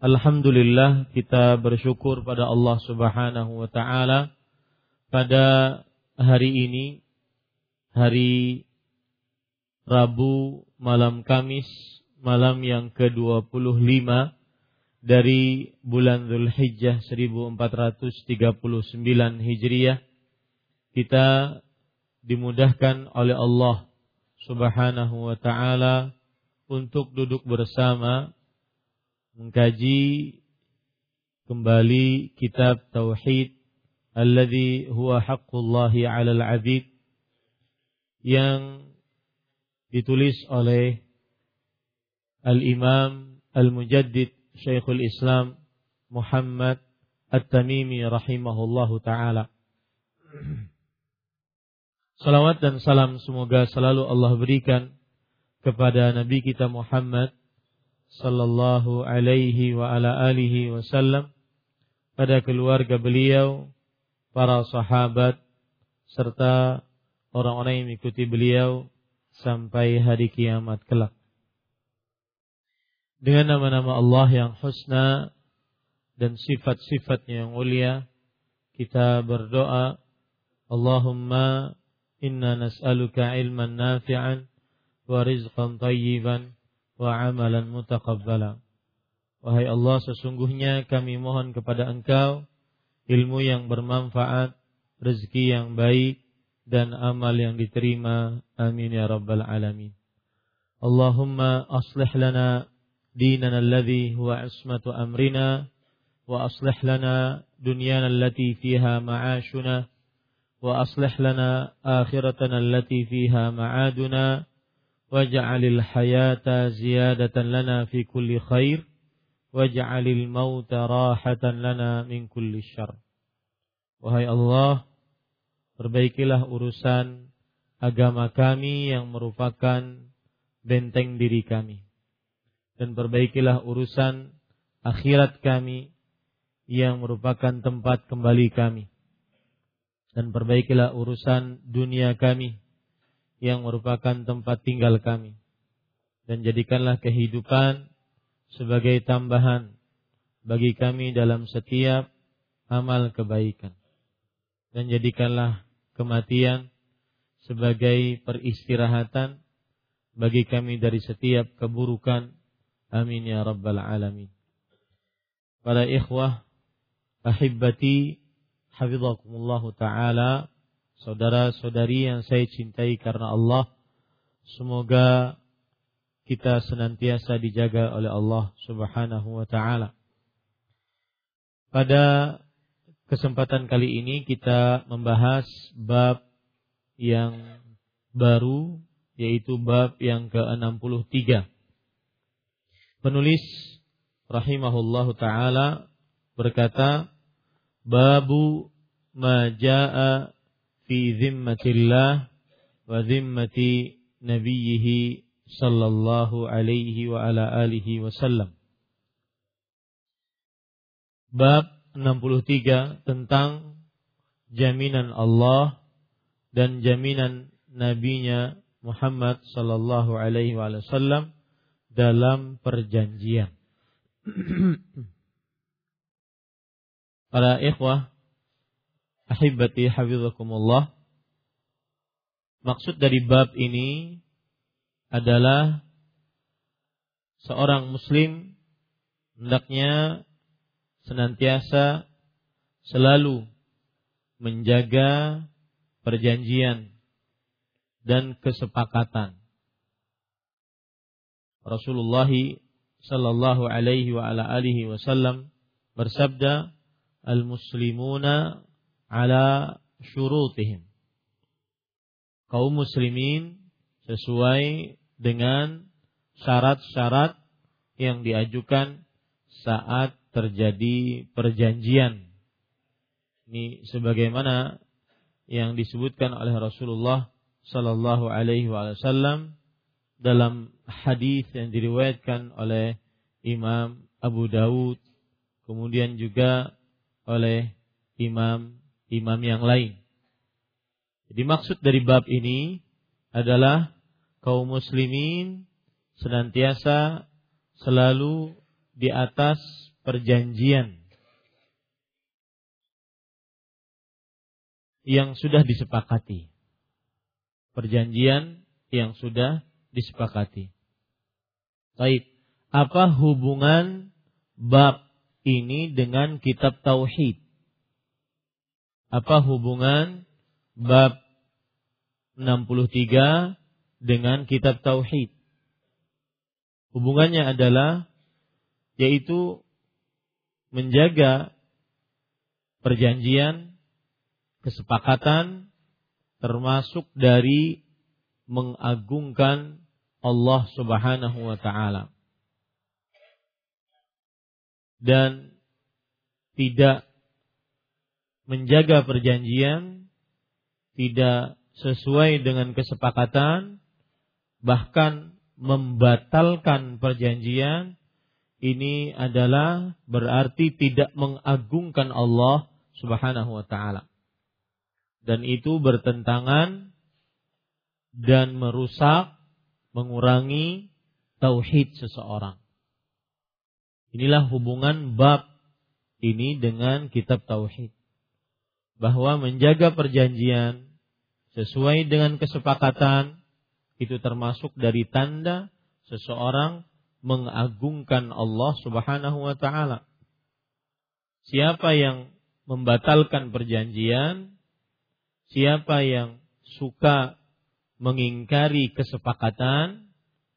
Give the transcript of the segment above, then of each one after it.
Alhamdulillah kita bersyukur pada Allah Subhanahu wa taala. Pada hari ini hari Rabu malam Kamis malam yang ke-25 dari bulan Zulhijjah 1439 Hijriah kita dimudahkan oleh Allah Subhanahu wa taala untuk duduk bersama mengkaji kembali kitab tauhid alladhi huwa haqqullahi 'alal 'abid yang ditulis oleh Al-Imam Al-Mujaddid Syekhul Islam Muhammad At-Tamimi rahimahullahu taala. Salawat dan salam semoga selalu Allah berikan kepada Nabi kita Muhammad sallallahu alaihi wa ala alihi wasallam pada keluarga beliau, para sahabat serta orang-orang yang mengikuti beliau sampai hari kiamat kelak. Dengan nama-nama Allah yang husna dan sifat-sifatnya yang mulia, kita berdoa, Allahumma inna nas'aluka ilman nafi'an wa rizqan tayyiban wa amalan mutaqabbala. Wahai Allah, sesungguhnya kami mohon kepada Engkau ilmu yang bermanfaat, rezeki yang baik, dan amal yang diterima. Amin ya rabbal alamin. Allahumma aslih lana dinana alladhi huwa ismatu amrina wa aslih lana dunyana allati fiha ma'ashuna wa aslih lana akhiratana allati fiha ma'aduna waj'alil hayata ziyadatan lana fi kulli khair. Waj'alil mauta rahatan lana min kulli syarr. Wahai Allah perbaikilah urusan agama kami yang merupakan benteng diri kami. Dan perbaikilah urusan akhirat kami yang merupakan tempat kembali kami. Dan perbaikilah urusan dunia kami yang merupakan tempat tinggal kami. Dan jadikanlah kehidupan sebagai tambahan bagi kami dalam setiap amal kebaikan. Dan jadikanlah kematian sebagai peristirahatan bagi kami dari setiap keburukan. Amin ya rabbal alamin. Para ikhwah, ahibbati, hafizakumullahu ta'ala, saudara-saudari yang saya cintai karena Allah, semoga kita senantiasa dijaga oleh Allah Subhanahu wa taala. Pada kesempatan kali ini kita membahas bab yang baru yaitu bab yang ke-63. Penulis rahimahullahu taala berkata babu ma jaa fi zimmatillah wa zimmati nabiyhi sallallahu alaihi wa ala alihi wasallam. Bab 63 tentang jaminan Allah dan jaminan nabinya Muhammad sallallahu alaihi wasallam dalam perjanjian. Para ikhwah ahibati hafizakumullah maksud dari bab ini adalah seorang muslim hendaknya senantiasa selalu menjaga perjanjian dan kesepakatan. Rasulullah sallallahu alaihi wa ala alihi wasallam bersabda, "Al-muslimuna ala syurutihim." Kaum muslimin sesuai dengan syarat-syarat yang diajukan saat terjadi perjanjian. Ini sebagaimana yang disebutkan oleh Rasulullah Sallallahu Alaihi Wasallam dalam hadis yang diriwayatkan oleh Imam Abu Dawud, kemudian juga oleh imam-imam yang lain. Jadi maksud dari bab ini adalah kaum muslimin senantiasa selalu di atas perjanjian yang sudah disepakati. Perjanjian yang sudah disepakati. Baik, apa hubungan bab ini dengan kitab tauhid? Apa hubungan bab 63 dengan kitab tauhid? Hubungannya adalah yaitu menjaga perjanjian, kesepakatan termasuk dari mengagungkan Allah Subhanahu wa taala. Dan tidak menjaga perjanjian tidak sesuai dengan kesepakatan bahkan membatalkan perjanjian ini adalah berarti tidak mengagungkan Allah Subhanahu wa taala. Dan itu bertentangan dan merusak, mengurangi tauhid seseorang. Inilah hubungan bab ini dengan kitab tauhid. Bahwa menjaga perjanjian sesuai dengan kesepakatan itu termasuk dari tanda seseorang mengagungkan Allah Subhanahu wa taala. Siapa yang membatalkan perjanjian, siapa yang suka mengingkari kesepakatan,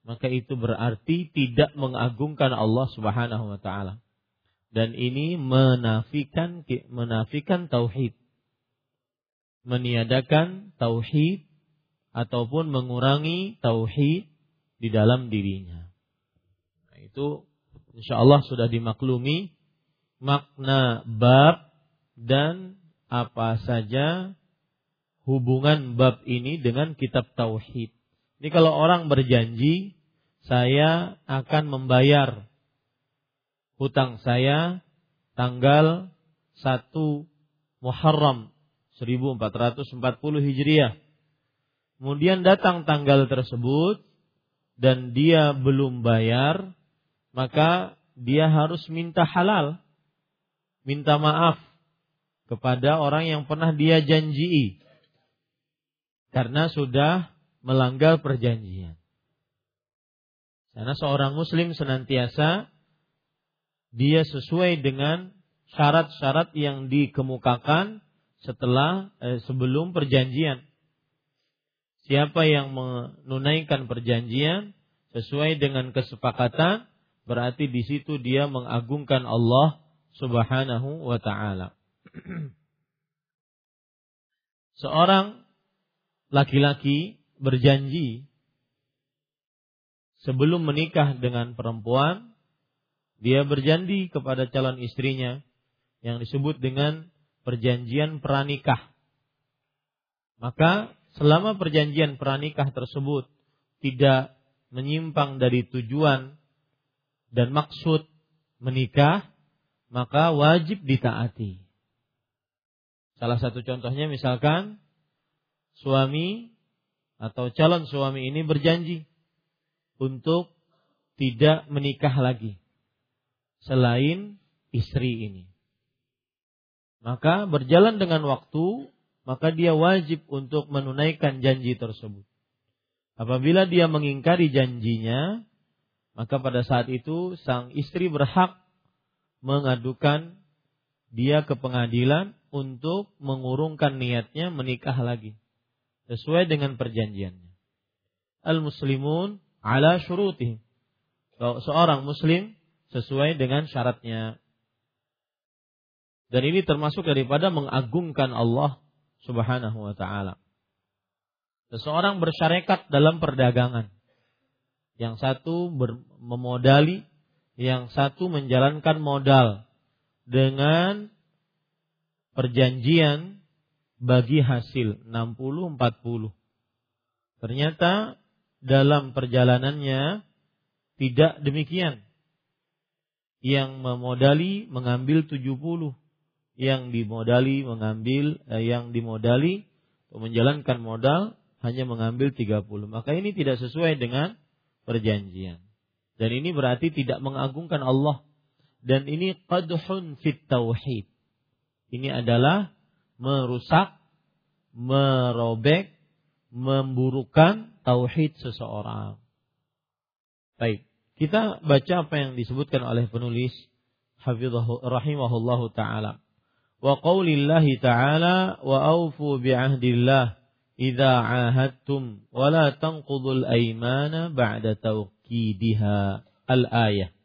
maka itu berarti tidak mengagungkan Allah Subhanahu wa taala. Dan ini menafikan menafikan tauhid. Meniadakan tauhid ataupun mengurangi tauhid di dalam dirinya itu insya Allah sudah dimaklumi makna bab dan apa saja hubungan bab ini dengan kitab tauhid. Ini kalau orang berjanji saya akan membayar hutang saya tanggal 1 Muharram 1440 Hijriah. Kemudian datang tanggal tersebut dan dia belum bayar, maka dia harus minta halal, minta maaf kepada orang yang pernah dia janjii karena sudah melanggar perjanjian. Karena seorang muslim senantiasa dia sesuai dengan syarat-syarat yang dikemukakan setelah eh, sebelum perjanjian. Siapa yang menunaikan perjanjian sesuai dengan kesepakatan Berarti di situ dia mengagungkan Allah Subhanahu wa taala. seorang laki-laki berjanji sebelum menikah dengan perempuan, dia berjanji kepada calon istrinya yang disebut dengan perjanjian pranikah. Maka selama perjanjian pranikah tersebut tidak menyimpang dari tujuan dan maksud menikah, maka wajib ditaati. Salah satu contohnya misalkan suami atau calon suami ini berjanji untuk tidak menikah lagi selain istri ini. Maka berjalan dengan waktu, maka dia wajib untuk menunaikan janji tersebut. Apabila dia mengingkari janjinya, maka pada saat itu sang istri berhak mengadukan dia ke pengadilan untuk mengurungkan niatnya menikah lagi sesuai dengan perjanjiannya. Al-muslimun ala syurutih. Seorang muslim sesuai dengan syaratnya. Dan ini termasuk daripada mengagungkan Allah Subhanahu wa taala. Seseorang bersyarekat dalam perdagangan. Yang satu memodali, yang satu menjalankan modal dengan perjanjian bagi hasil 60-40. Ternyata dalam perjalanannya tidak demikian. Yang memodali mengambil 70, yang dimodali mengambil eh, yang dimodali menjalankan modal hanya mengambil 30. Maka ini tidak sesuai dengan perjanjian. Dan ini berarti tidak mengagungkan Allah. Dan ini qadhun fit tauhid. Ini adalah merusak, merobek, memburukan tauhid seseorang. Baik, kita baca apa yang disebutkan oleh penulis Hafizahul rahimahullahu taala. Wa qaulillahi ta'ala wa aufu bi'ahdillah idza 'ahadtum wa la tanqudul aymana ba'da tawkidiha. Al-ayah.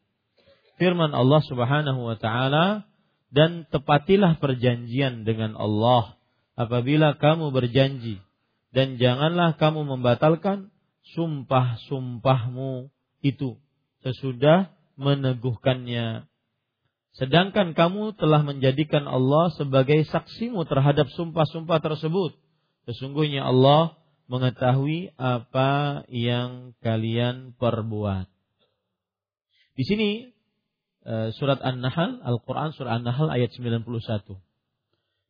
Firman Allah Subhanahu wa taala dan tepatilah perjanjian dengan Allah apabila kamu berjanji dan janganlah kamu membatalkan sumpah-sumpahmu itu sesudah meneguhkannya. Sedangkan kamu telah menjadikan Allah sebagai saksimu terhadap sumpah-sumpah tersebut. Sesungguhnya Allah mengetahui apa yang kalian perbuat. Di sini eh, surat An-Nahl, Al-Quran surat An-Nahl ayat 91.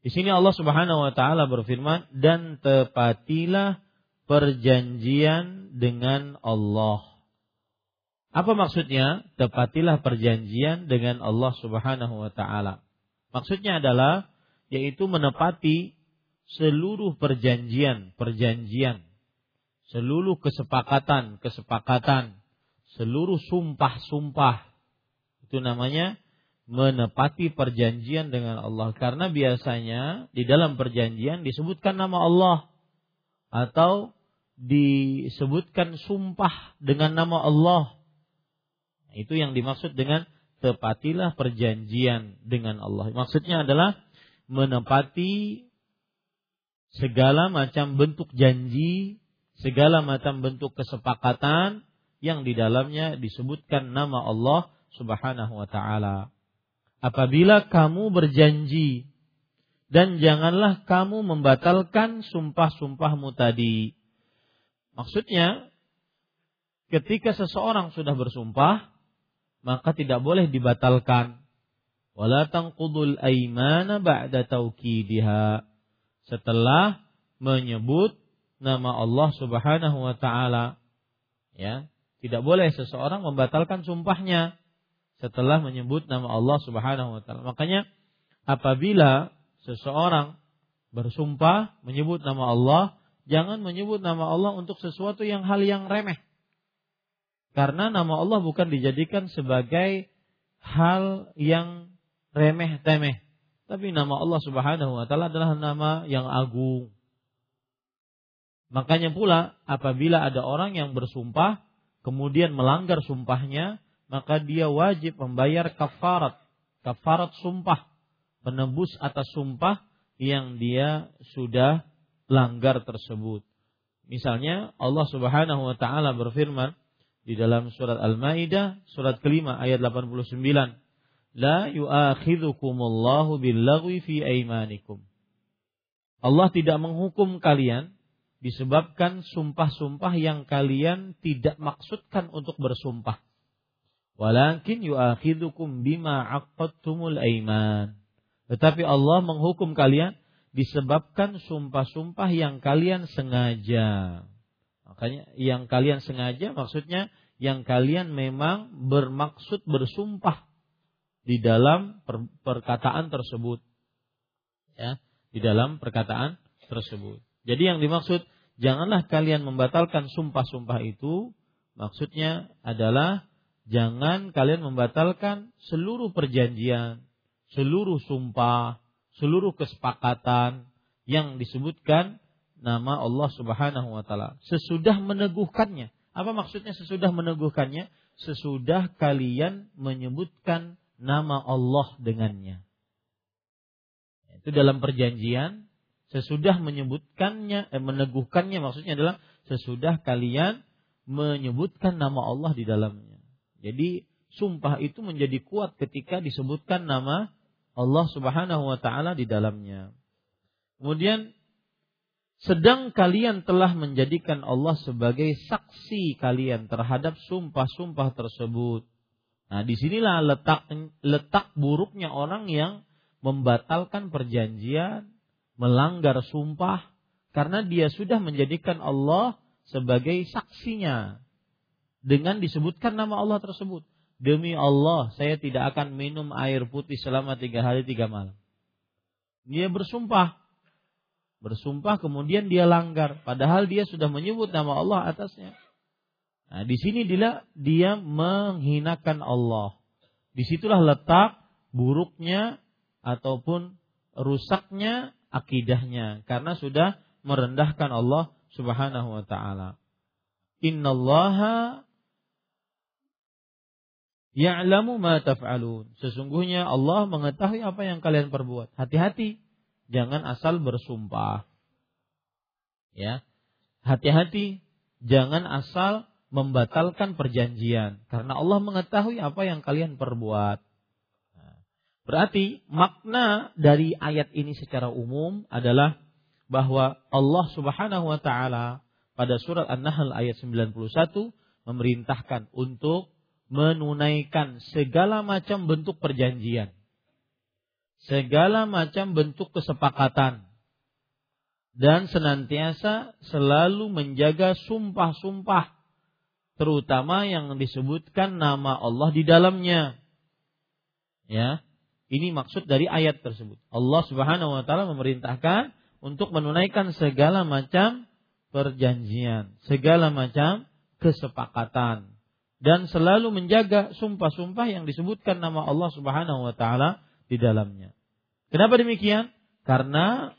Di sini Allah Subhanahu wa taala berfirman dan tepatilah perjanjian dengan Allah. Apa maksudnya? Tepatilah perjanjian dengan Allah Subhanahu wa taala. Maksudnya adalah yaitu menepati seluruh perjanjian, perjanjian, seluruh kesepakatan, kesepakatan, seluruh sumpah-sumpah. Itu namanya menepati perjanjian dengan Allah karena biasanya di dalam perjanjian disebutkan nama Allah atau disebutkan sumpah dengan nama Allah. Itu yang dimaksud dengan tepatilah perjanjian dengan Allah. Maksudnya adalah menepati segala macam bentuk janji, segala macam bentuk kesepakatan yang di dalamnya disebutkan nama Allah Subhanahu wa taala apabila kamu berjanji dan janganlah kamu membatalkan sumpah-sumpahmu tadi. Maksudnya, ketika seseorang sudah bersumpah, maka tidak boleh dibatalkan. Wala tanqudul aimana ba'da taukidiha. Setelah menyebut nama Allah Subhanahu wa taala. Ya, tidak boleh seseorang membatalkan sumpahnya setelah menyebut nama Allah Subhanahu wa taala. Makanya apabila seseorang bersumpah menyebut nama Allah, jangan menyebut nama Allah untuk sesuatu yang hal yang remeh. Karena nama Allah bukan dijadikan sebagai hal yang remeh-temeh. Tapi nama Allah Subhanahu wa taala adalah nama yang agung. Makanya pula apabila ada orang yang bersumpah kemudian melanggar sumpahnya, maka dia wajib membayar kafarat, kafarat sumpah penebus atas sumpah yang dia sudah langgar tersebut. Misalnya Allah Subhanahu wa taala berfirman di dalam surat Al-Maidah surat kelima ayat 89, "La yu'akhidhukumullahu billaghwi fi aimanikum." Allah tidak menghukum kalian disebabkan sumpah-sumpah yang kalian tidak maksudkan untuk bersumpah. Walakin yu'akhidhukum bima aqadtumul aiman. Tetapi Allah menghukum kalian disebabkan sumpah-sumpah yang kalian sengaja. Makanya yang kalian sengaja maksudnya yang kalian memang bermaksud bersumpah di dalam per perkataan tersebut. Ya, di dalam perkataan tersebut. Jadi yang dimaksud janganlah kalian membatalkan sumpah-sumpah itu maksudnya adalah jangan kalian membatalkan seluruh perjanjian seluruh sumpah, seluruh kesepakatan yang disebutkan nama Allah Subhanahu wa taala sesudah meneguhkannya. Apa maksudnya sesudah meneguhkannya? Sesudah kalian menyebutkan nama Allah dengannya. Itu dalam perjanjian sesudah menyebutkannya eh, meneguhkannya maksudnya adalah sesudah kalian menyebutkan nama Allah di dalamnya. Jadi sumpah itu menjadi kuat ketika disebutkan nama Allah Subhanahu wa taala di dalamnya. Kemudian sedang kalian telah menjadikan Allah sebagai saksi kalian terhadap sumpah-sumpah tersebut. Nah, di sinilah letak letak buruknya orang yang membatalkan perjanjian, melanggar sumpah karena dia sudah menjadikan Allah sebagai saksinya dengan disebutkan nama Allah tersebut. Demi Allah, saya tidak akan minum air putih selama tiga hari tiga malam. Dia bersumpah. Bersumpah kemudian dia langgar. Padahal dia sudah menyebut nama Allah atasnya. Nah, di sini dia, dia menghinakan Allah. Di situlah letak buruknya ataupun rusaknya akidahnya karena sudah merendahkan Allah Subhanahu wa taala. Innallaha Ya'lamu ma taf'alun. Sesungguhnya Allah mengetahui apa yang kalian perbuat. Hati-hati, jangan asal bersumpah. Ya. Hati-hati, jangan asal membatalkan perjanjian karena Allah mengetahui apa yang kalian perbuat. Berarti makna dari ayat ini secara umum adalah bahwa Allah Subhanahu wa taala pada surat An-Nahl ayat 91 memerintahkan untuk menunaikan segala macam bentuk perjanjian, segala macam bentuk kesepakatan, dan senantiasa selalu menjaga sumpah-sumpah, terutama yang disebutkan nama Allah di dalamnya. Ya, ini maksud dari ayat tersebut. Allah Subhanahu wa taala memerintahkan untuk menunaikan segala macam perjanjian, segala macam kesepakatan dan selalu menjaga sumpah-sumpah yang disebutkan nama Allah Subhanahu wa taala di dalamnya. Kenapa demikian? Karena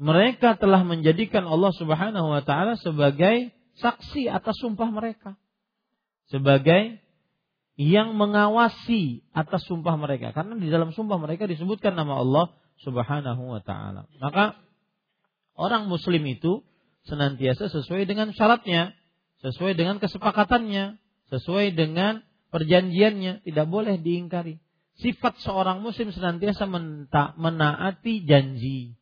mereka telah menjadikan Allah Subhanahu wa taala sebagai saksi atas sumpah mereka. Sebagai yang mengawasi atas sumpah mereka karena di dalam sumpah mereka disebutkan nama Allah Subhanahu wa taala. Maka orang muslim itu senantiasa sesuai dengan syaratnya sesuai dengan kesepakatannya, sesuai dengan perjanjiannya, tidak boleh diingkari. Sifat seorang muslim senantiasa menaati janji,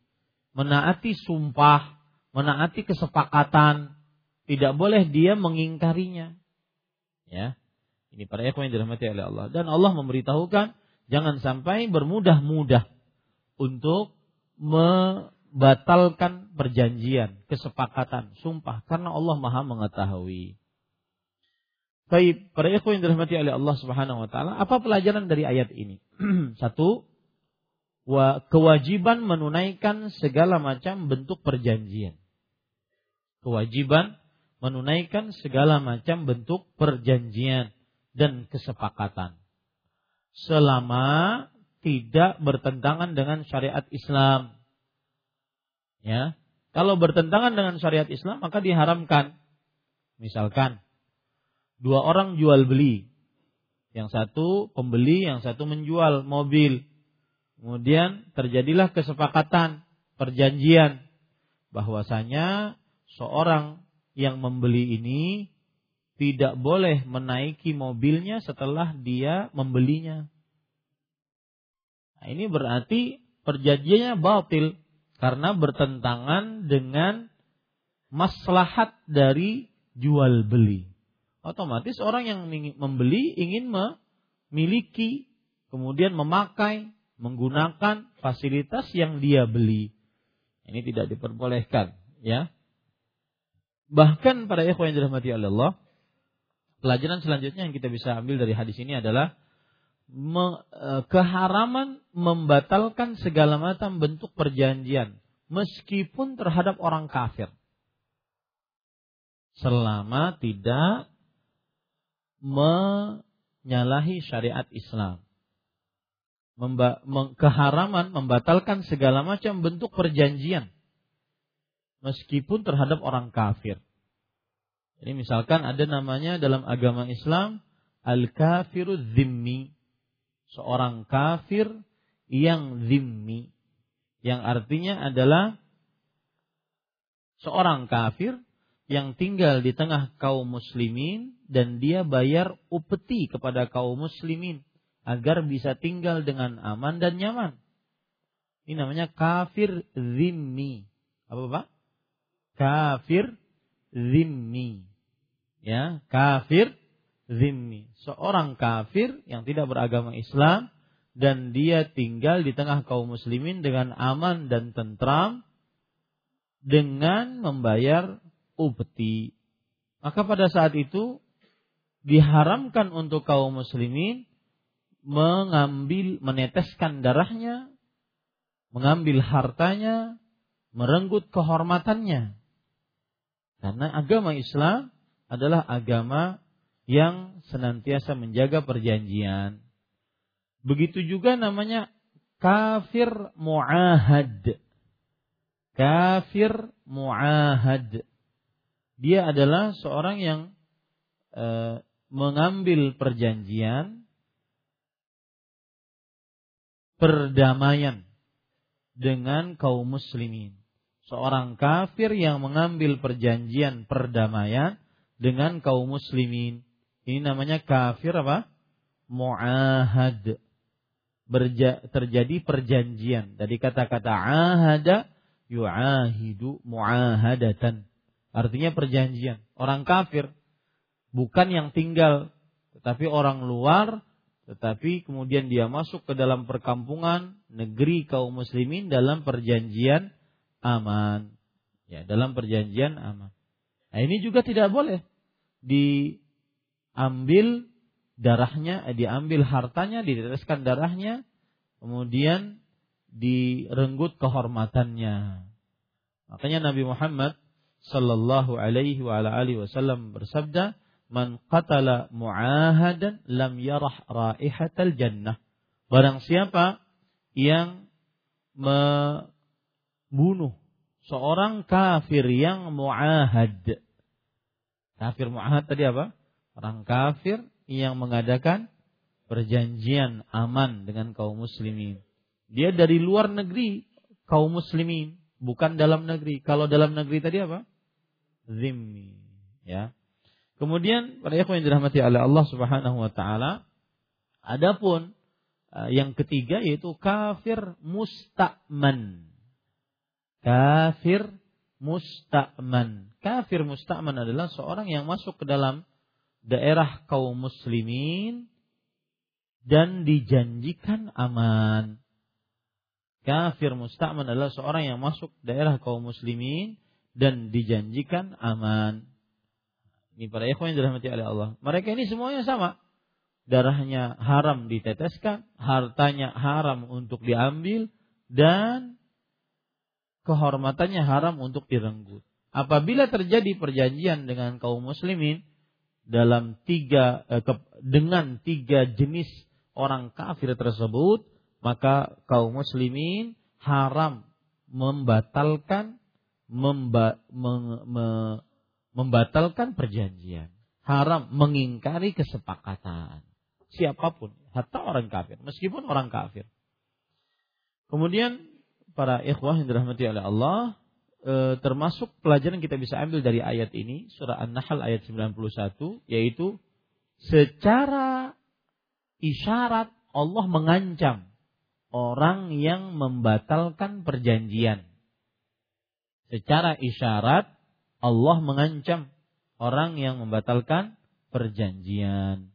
menaati sumpah, menaati kesepakatan, tidak boleh dia mengingkarinya. Ya. Ini para ikhwan yang dirahmati oleh Allah dan Allah memberitahukan jangan sampai bermudah-mudah untuk batalkan perjanjian, kesepakatan, sumpah karena Allah Maha mengetahui. Baik, para ikhwan yang dirahmati oleh Allah Subhanahu wa taala, apa pelajaran dari ayat ini? Satu, wa kewajiban menunaikan segala macam bentuk perjanjian. Kewajiban menunaikan segala macam bentuk perjanjian dan kesepakatan. Selama tidak bertentangan dengan syariat Islam Ya. Kalau bertentangan dengan syariat Islam maka diharamkan. Misalkan dua orang jual beli. Yang satu pembeli, yang satu menjual mobil. Kemudian terjadilah kesepakatan, perjanjian bahwasanya seorang yang membeli ini tidak boleh menaiki mobilnya setelah dia membelinya. Nah, ini berarti perjanjiannya batil karena bertentangan dengan maslahat dari jual beli. Otomatis orang yang membeli ingin memiliki, kemudian memakai, menggunakan fasilitas yang dia beli. Ini tidak diperbolehkan, ya. Bahkan pada ikhwan yang dirahmati Allah, pelajaran selanjutnya yang kita bisa ambil dari hadis ini adalah e, keharaman membatalkan segala macam bentuk perjanjian meskipun terhadap orang kafir. Selama tidak menyalahi syariat Islam memba, keharaman membatalkan segala macam bentuk perjanjian meskipun terhadap orang kafir. Jadi misalkan ada namanya dalam agama Islam al-kafiru zimmi. Seorang kafir yang zimmi. Yang artinya adalah seorang kafir yang tinggal di tengah kaum muslimin dan dia bayar upeti kepada kaum muslimin agar bisa tinggal dengan aman dan nyaman. Ini namanya kafir zimmi. Apa Pak? Kafir zimmi. Ya, kafir zimmi. Seorang kafir yang tidak beragama Islam dan dia tinggal di tengah kaum muslimin dengan aman dan tentram dengan membayar upeti. Maka pada saat itu diharamkan untuk kaum muslimin mengambil meneteskan darahnya, mengambil hartanya, merenggut kehormatannya. Karena agama Islam adalah agama yang senantiasa menjaga perjanjian. Begitu juga namanya kafir muahad. Kafir muahad. Dia adalah seorang yang e, mengambil perjanjian perdamaian dengan kaum muslimin. Seorang kafir yang mengambil perjanjian perdamaian dengan kaum muslimin. Ini namanya kafir apa? Mu'ahad. Berja, terjadi perjanjian. Dari kata-kata ahada yu'ahidu mu'ahadatan. Artinya perjanjian. Orang kafir bukan yang tinggal tetapi orang luar tetapi kemudian dia masuk ke dalam perkampungan negeri kaum muslimin dalam perjanjian aman. Ya, dalam perjanjian aman. Nah, ini juga tidak boleh diambil darahnya, eh, diambil hartanya, diteteskan darahnya, kemudian direnggut kehormatannya. Makanya Nabi Muhammad sallallahu alaihi wa alihi wasallam bersabda, man qatala mu'ahadan lam yarah raihatal jannah. Barang siapa yang membunuh seorang kafir yang mu'ahad. Kafir mu'ahad tadi apa? Orang kafir yang mengadakan perjanjian aman dengan kaum muslimin. Dia dari luar negeri kaum muslimin, bukan dalam negeri. Kalau dalam negeri tadi apa? Zimmi, ya. Kemudian pada ikhwan yang dirahmati oleh Allah Subhanahu wa taala, adapun uh, yang ketiga yaitu kafir musta'man. Kafir musta'man. Kafir musta'man adalah seorang yang masuk ke dalam daerah kaum muslimin dan dijanjikan aman. Kafir musta'man adalah seorang yang masuk daerah kaum muslimin dan dijanjikan aman. Ini para ikhwan yang dirahmati oleh Allah. Mereka ini semuanya sama. Darahnya haram diteteskan, hartanya haram untuk diambil, dan kehormatannya haram untuk direnggut. Apabila terjadi perjanjian dengan kaum muslimin dalam tiga eh, dengan tiga jenis orang kafir tersebut, maka kaum muslimin haram membatalkan memba, me, me, membatalkan perjanjian, haram mengingkari kesepakatan. Siapa pun, hatta orang kafir, meskipun orang kafir. Kemudian para ikhwah yang dirahmati oleh Allah, e, termasuk pelajaran kita bisa ambil dari ayat ini, surah An-Nahl ayat 91, yaitu secara isyarat Allah mengancam orang yang membatalkan perjanjian. Secara isyarat Allah mengancam orang yang membatalkan perjanjian.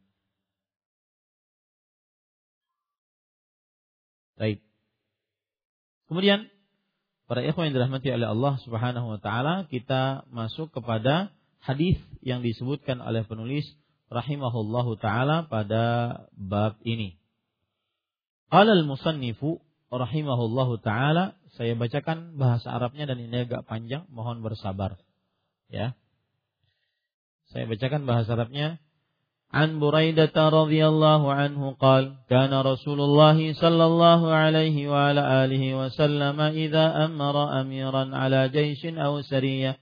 Baik. Kemudian para ikhwan yang dirahmati oleh Allah Subhanahu wa taala, kita masuk kepada hadis yang disebutkan oleh penulis rahimahullahu taala pada bab ini. Qala al-musannifu rahimahullahu taala, saya bacakan bahasa Arabnya dan ini agak panjang, mohon bersabar Ya. Saya bacakan bahasa Arabnya. عن بريدة رضي الله عنه قال كان رسول الله صلى الله عليه وعلى آله وسلم إذا أمر أميرا على جيش أو سرية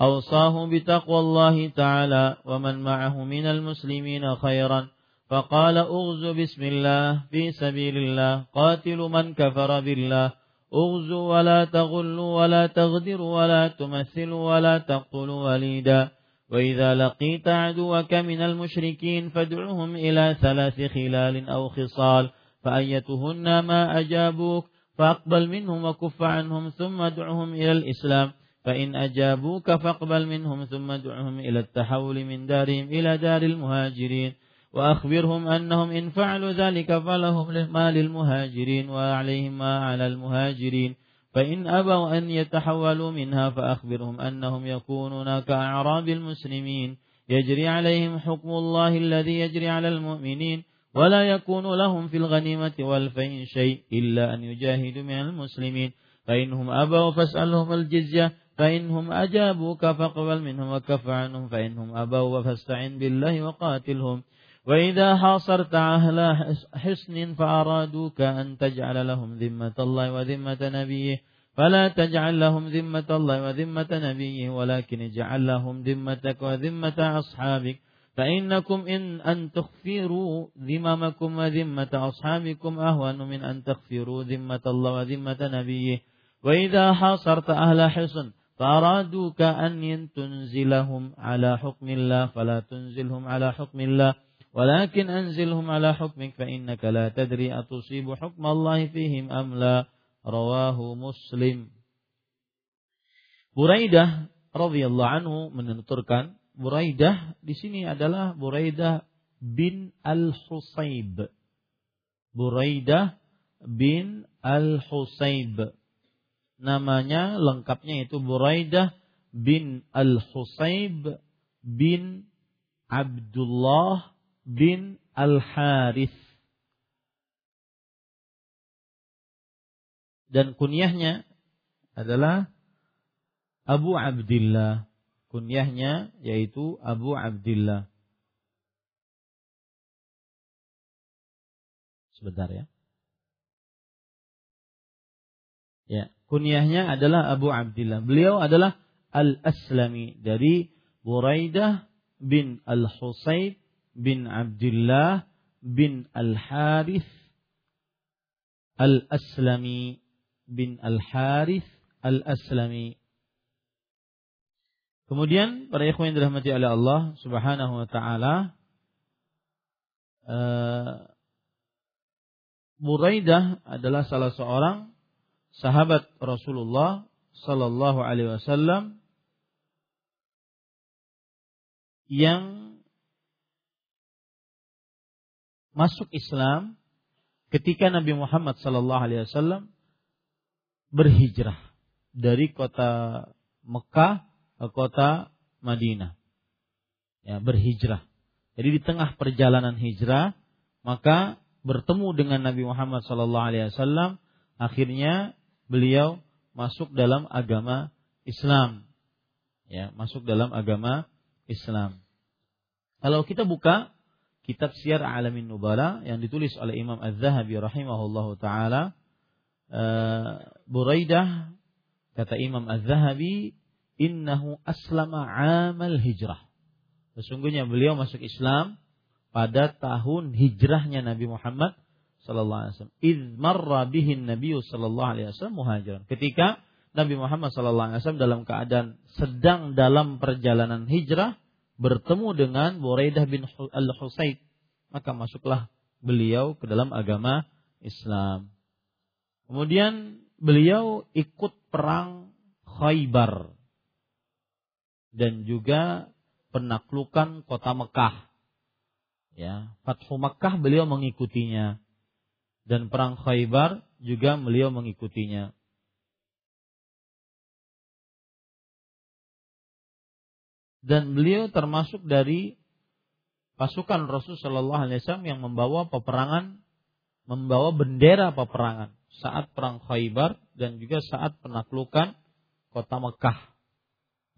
أوصاه بتقوى الله تعالى ومن معه من المسلمين خيرا فقال أغزوا بسم الله في سبيل الله قاتل من كفر بالله أغزوا ولا تغلوا ولا تغدروا ولا تمثلوا ولا تقتلوا وليدا. وإذا لقيت عدوك من المشركين فادعهم إلى ثلاث خلال أو خصال فأيتهن ما أجابوك فأقبل منهم وكف عنهم ثم ادعهم إلى الإسلام. فإن أجابوك فاقبل منهم ثم ادعهم إلى التحول من دارهم إلى دار المهاجرين. وأخبرهم أنهم إن فعلوا ذلك فلهم ما للمهاجرين وعليهم ما على المهاجرين. فإن أبوا أن يتحولوا منها فأخبرهم أنهم يكونون كأعراب المسلمين. يجري عليهم حكم الله الذي يجري على المؤمنين. ولا يكون لهم في الغنيمة والفين شيء إلا أن يجاهدوا من المسلمين. فإنهم أبوا فاسألهم الجزية. فإنهم أجابوك فاقبل منهم وكف عنهم. فإنهم أبوا فاستعن بالله وقاتلهم. وإذا حاصرت أهل حصن فأرادوك أن تجعل لهم ذمة الله وذمة نبيه فلا تجعل لهم ذمة الله وذمة نبيه ولكن اجعل لهم ذمتك وذمة أصحابك فإنكم إن أن تغفروا ذممكم وذمة أصحابكم أهون من أن تغفروا ذمة الله وذمة نبيه وإذا حاصرت أهل حصن فأرادوك أن تنزلهم على حكم الله فلا تنزلهم على حكم الله walakin anzilhum ala hukmik fa innaka la tadri atusibu hukmallahi fihim am la. Rawahu muslim. Buraidah radhiyallahu anhu menuturkan Buraidah di sini adalah Buraidah bin Al-Husayb. Buraidah bin Al-Husayb. Namanya lengkapnya itu Buraidah bin Al-Husayb bin Abdullah bin Al-Harith. Dan kunyahnya adalah Abu Abdullah. Kunyahnya yaitu Abu Abdullah. Sebentar ya. Ya, kunyahnya adalah Abu Abdullah. Beliau adalah Al-Aslami dari Buraidah bin Al-Husayb bin Abdullah bin Al-Harith Al-Aslami bin Al-Harith Al-Aslami. Kemudian para ikhwan yang dirahmati oleh Allah Subhanahu wa taala uh, Buraidah adalah salah seorang sahabat Rasulullah sallallahu alaihi wasallam yang masuk Islam ketika Nabi Muhammad sallallahu alaihi wasallam berhijrah dari kota Mekah ke kota Madinah. Ya, berhijrah. Jadi di tengah perjalanan hijrah maka bertemu dengan Nabi Muhammad sallallahu alaihi wasallam akhirnya beliau masuk dalam agama Islam. Ya, masuk dalam agama Islam. Kalau kita buka kitab Syiar Alamin Nubala yang ditulis oleh Imam Az-Zahabi rahimahullahu taala uh, Buraidah kata Imam Az-Zahabi innahu aslama amal hijrah sesungguhnya beliau masuk Islam pada tahun hijrahnya Nabi Muhammad sallallahu alaihi wasallam id marra bihi Nabi sallallahu alaihi wasallam muhajiran. Ketika Nabi Muhammad sallallahu alaihi wasallam dalam keadaan sedang dalam perjalanan hijrah bertemu dengan Buraidah bin Al-Husayb, maka masuklah beliau ke dalam agama Islam. Kemudian beliau ikut perang Khaybar dan juga penaklukan kota Mekah. Ya, Fathu Mekah beliau mengikutinya dan perang Khaybar juga beliau mengikutinya. Dan beliau termasuk dari pasukan Rasul Shallallahu Alaihi Wasallam yang membawa peperangan, membawa bendera peperangan saat perang Khaybar dan juga saat penaklukan kota Mekah.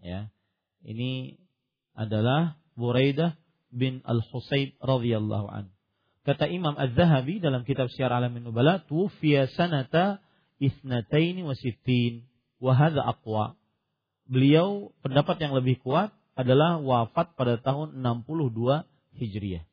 Ya, ini adalah Buraidah bin Al-Husayb radhiyallahu an. Kata Imam Az-Zahabi dalam kitab Syiar Alamin Nubala, "Tufiya sanata isnataini wa sittin wa hadha aqwa." Beliau pendapat yang lebih kuat adalah wafat pada tahun 62 Hijriah.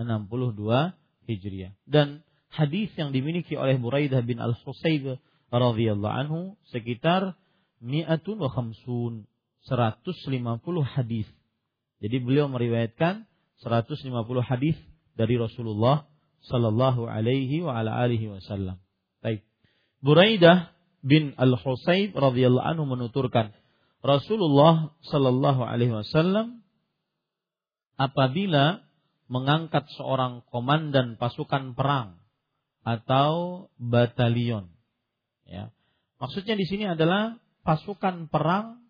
62 Hijriah. Dan hadis yang dimiliki oleh Buraidah bin Al-Husayb radhiyallahu anhu sekitar mi'atun wa khamsun 150 hadis. Jadi beliau meriwayatkan 150 hadis dari Rasulullah sallallahu alaihi wa ala alihi wasallam. Baik. Buraidah bin Al-Husayb radhiyallahu anhu menuturkan Rasulullah sallallahu alaihi wasallam apabila mengangkat seorang komandan pasukan perang atau batalion ya. Maksudnya di sini adalah pasukan perang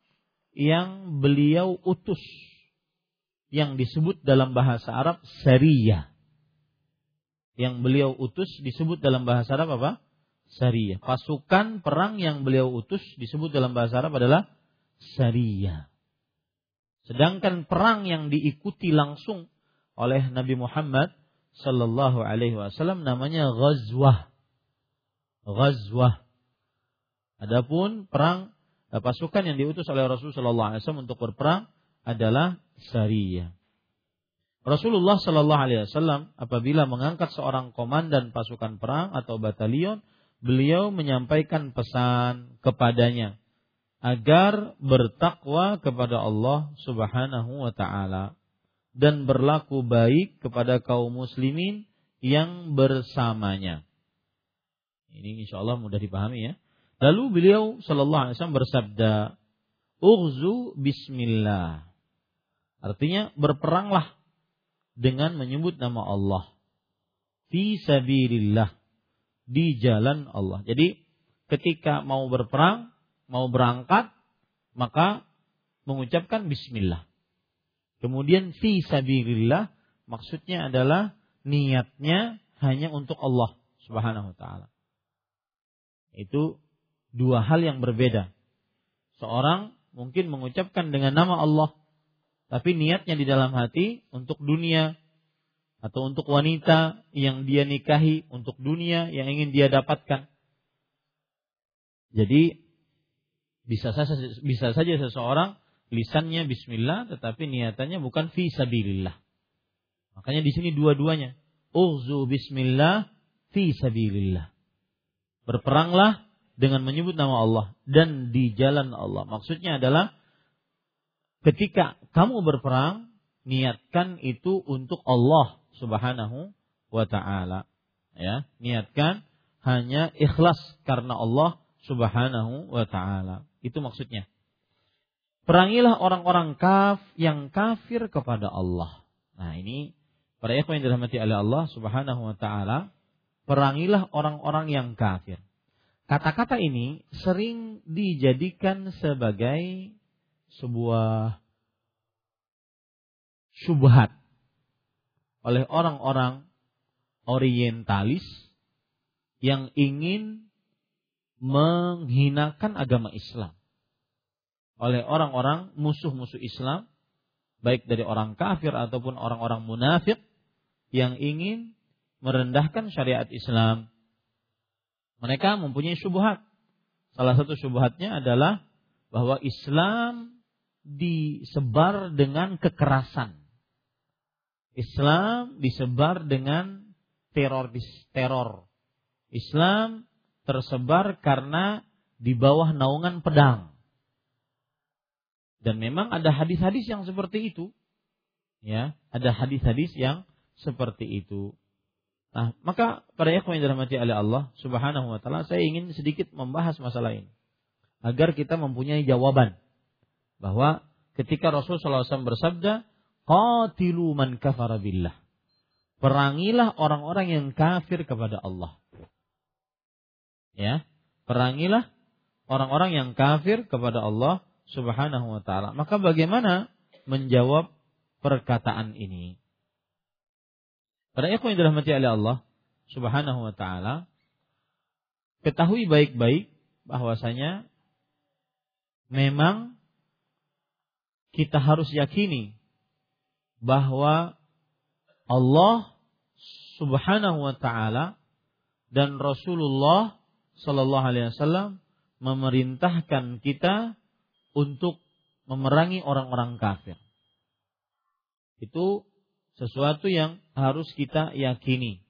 yang beliau utus yang disebut dalam bahasa Arab Sariyah. Yang beliau utus disebut dalam bahasa Arab apa? Sariyah. Pasukan perang yang beliau utus disebut dalam bahasa Arab adalah Sariyah. Sedangkan perang yang diikuti langsung oleh Nabi Muhammad Sallallahu Alaihi Wasallam namanya Ghazwah. Ghazwah. Adapun perang eh, pasukan yang diutus oleh Rasulullah Sallallahu Alaihi Wasallam untuk berperang adalah Sariyah. Rasulullah Sallallahu Alaihi Wasallam apabila mengangkat seorang komandan pasukan perang atau batalion, beliau menyampaikan pesan kepadanya agar bertakwa kepada Allah Subhanahu wa taala dan berlaku baik kepada kaum muslimin yang bersamanya. Ini insya Allah mudah dipahami ya. Lalu beliau Shallallahu Alaihi Wasallam bersabda, "Ughzu Bismillah." Artinya berperanglah dengan menyebut nama Allah. Fi sabilillah di jalan Allah. Jadi ketika mau berperang mau berangkat maka mengucapkan bismillah. Kemudian fi sabilillah maksudnya adalah niatnya hanya untuk Allah Subhanahu wa taala. Itu dua hal yang berbeda. Seorang mungkin mengucapkan dengan nama Allah tapi niatnya di dalam hati untuk dunia atau untuk wanita yang dia nikahi, untuk dunia yang ingin dia dapatkan. Jadi bisa saja bisa saja seseorang lisannya bismillah tetapi niatannya bukan fi sabilillah. Makanya di sini dua-duanya. Uzu bismillah fi sabilillah. Berperanglah dengan menyebut nama Allah dan di jalan Allah. Maksudnya adalah ketika kamu berperang niatkan itu untuk Allah Subhanahu wa taala. Ya, niatkan hanya ikhlas karena Allah Subhanahu wa taala. Itu maksudnya. Perangilah orang-orang kaf yang kafir kepada Allah. Nah, ini para ikhwan yang dirahmati oleh Allah Subhanahu wa taala, perangilah orang-orang yang kafir. Kata-kata ini sering dijadikan sebagai sebuah syubhat oleh orang-orang orientalis yang ingin menghinakan agama Islam oleh orang-orang musuh-musuh Islam baik dari orang kafir ataupun orang-orang munafik yang ingin merendahkan syariat Islam. Mereka mempunyai syubhat. Salah satu syubhatnya adalah bahwa Islam disebar dengan kekerasan. Islam disebar dengan teroris teror. Islam tersebar karena di bawah naungan pedang. Dan memang ada hadis-hadis yang seperti itu. Ya, ada hadis-hadis yang seperti itu. Nah, maka pada ikhwan yang dirahmati oleh Allah Subhanahu wa taala, saya ingin sedikit membahas masalah ini agar kita mempunyai jawaban bahwa ketika Rasulullah SAW bersabda, "Qatilu man kafara billah." Perangilah orang-orang yang kafir kepada Allah. Ya, perangilah orang-orang yang kafir kepada Allah Subhanahu wa taala. Maka bagaimana menjawab perkataan ini? Pada ikhwan yang dirahmati oleh Allah Subhanahu wa taala, ketahui baik-baik bahwasanya memang kita harus yakini bahwa Allah Subhanahu wa taala dan Rasulullah sallallahu alaihi wasallam memerintahkan kita untuk memerangi orang-orang kafir. Itu sesuatu yang harus kita yakini.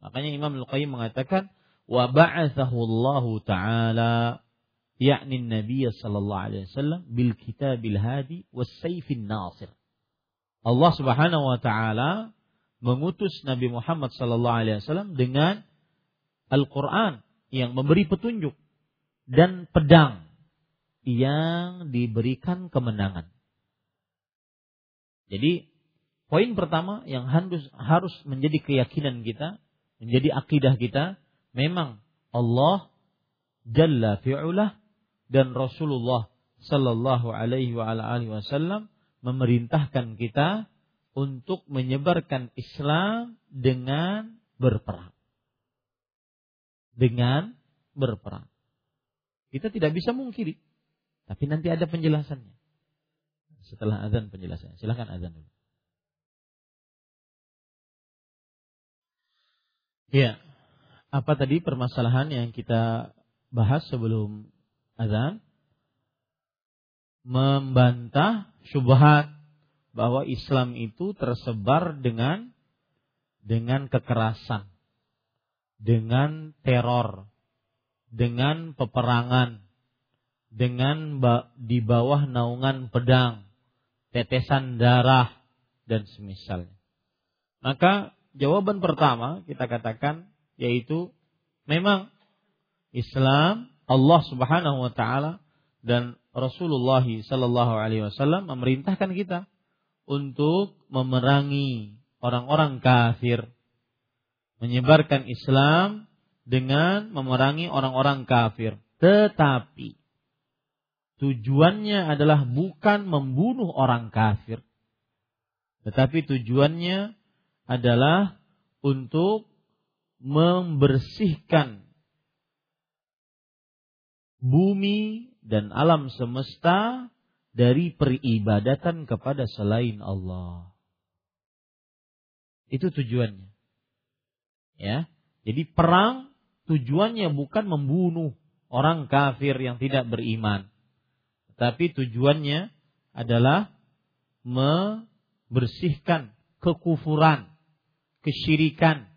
Makanya Imam Al-Qayyim mengatakan wa ba'athahu Allah taala yakni Nabi sallallahu alaihi wasallam bil kitabil hadi was sayfin nasir. Allah Subhanahu wa taala mengutus Nabi Muhammad sallallahu alaihi wasallam dengan Al-Qur'an yang memberi petunjuk dan pedang yang diberikan kemenangan. Jadi poin pertama yang harus menjadi keyakinan kita, menjadi akidah kita, memang Allah Jalla fi'ulah dan Rasulullah Sallallahu alaihi wa alihi wasallam memerintahkan kita untuk menyebarkan Islam dengan berperang. Dengan berperang. Kita tidak bisa mungkiri tapi nanti ada penjelasannya. Setelah azan penjelasannya. Silahkan azan dulu. Ya, apa tadi permasalahan yang kita bahas sebelum azan? Membantah syubhat bahwa Islam itu tersebar dengan dengan kekerasan, dengan teror, dengan peperangan, dengan di bawah naungan pedang, tetesan darah dan semisalnya. Maka jawaban pertama kita katakan yaitu memang Islam Allah Subhanahu wa taala dan Rasulullah sallallahu alaihi wasallam memerintahkan kita untuk memerangi orang-orang kafir, menyebarkan Islam dengan memerangi orang-orang kafir. Tetapi tujuannya adalah bukan membunuh orang kafir, tetapi tujuannya adalah untuk membersihkan bumi dan alam semesta dari peribadatan kepada selain Allah. Itu tujuannya. Ya. Jadi perang tujuannya bukan membunuh orang kafir yang tidak beriman tapi tujuannya adalah membersihkan kekufuran, kesyirikan,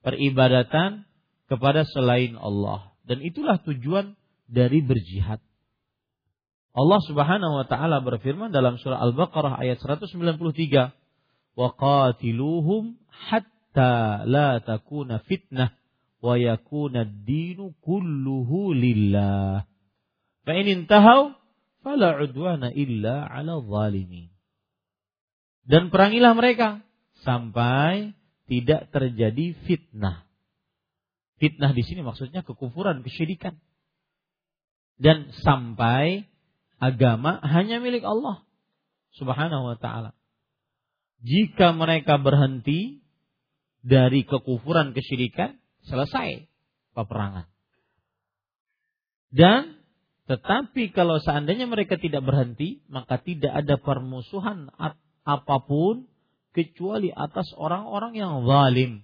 peribadatan kepada selain Allah. Dan itulah tujuan dari berjihad. Allah Subhanahu wa taala berfirman dalam surah Al-Baqarah ayat 193, "Wa qatiluhum la takuna fitnah wa yakuna ad-dinu kulluhu lillah." Fa in intahu fala udwana illa 'ala zalimin. Dan perangilah mereka sampai tidak terjadi fitnah. Fitnah di sini maksudnya kekufuran, kesyirikan. Dan sampai agama hanya milik Allah Subhanahu wa taala. Jika mereka berhenti dari kekufuran kesyirikan, selesai peperangan. Dan tetapi kalau seandainya mereka tidak berhenti, maka tidak ada permusuhan apa pun kecuali atas orang-orang yang zalim.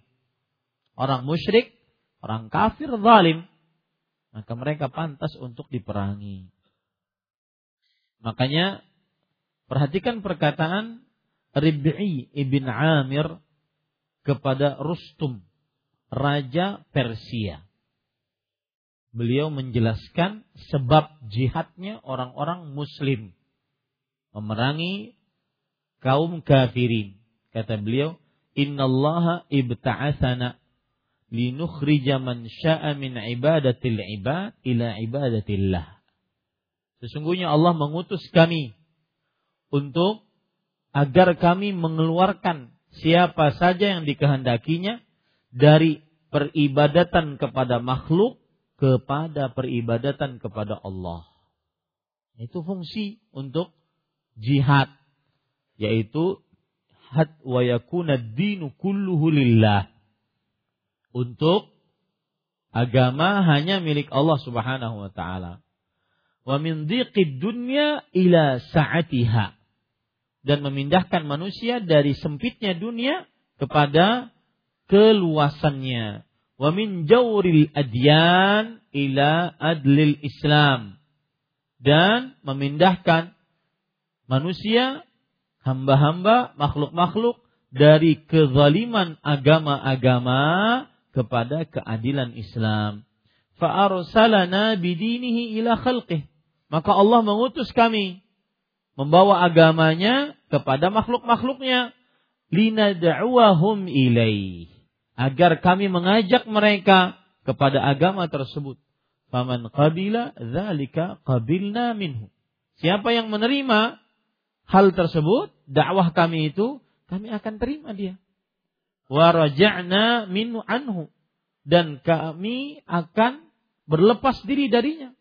Orang musyrik, orang kafir zalim. Maka mereka pantas untuk diperangi. Makanya perhatikan perkataan Rib'i ibn Amir kepada Rustum raja Persia. Beliau menjelaskan sebab jihadnya orang-orang muslim memerangi kaum kafirin. Kata beliau, "Innallaha ibta'atsana linukhrija man sya'a min ibadatil ibad ila ibadatillah." Sesungguhnya Allah mengutus kami untuk agar kami mengeluarkan siapa saja yang dikehendakinya dari peribadatan kepada makhluk kepada peribadatan kepada Allah. Itu fungsi untuk jihad yaitu had wa yakuna dinu kulluhu lillah. Untuk agama hanya milik Allah Subhanahu wa taala. Wa min dunya ila sa'atiha. Dan memindahkan manusia dari sempitnya dunia kepada keluasannya. Wa min jawril adyan ila adlil Islam. Dan memindahkan manusia, hamba-hamba, makhluk-makhluk dari kezaliman agama-agama kepada keadilan Islam. Fa'arsalana bidinihi ila khalqih. Maka Allah mengutus kami membawa agamanya kepada makhluk-makhluknya linad'uahum ilaih agar kami mengajak mereka kepada agama tersebut. Faman qabila dzalika qabilna minhu. Siapa yang menerima hal tersebut, dakwah kami itu, kami akan terima dia. Wa raja'na minhu anhu dan kami akan berlepas diri darinya.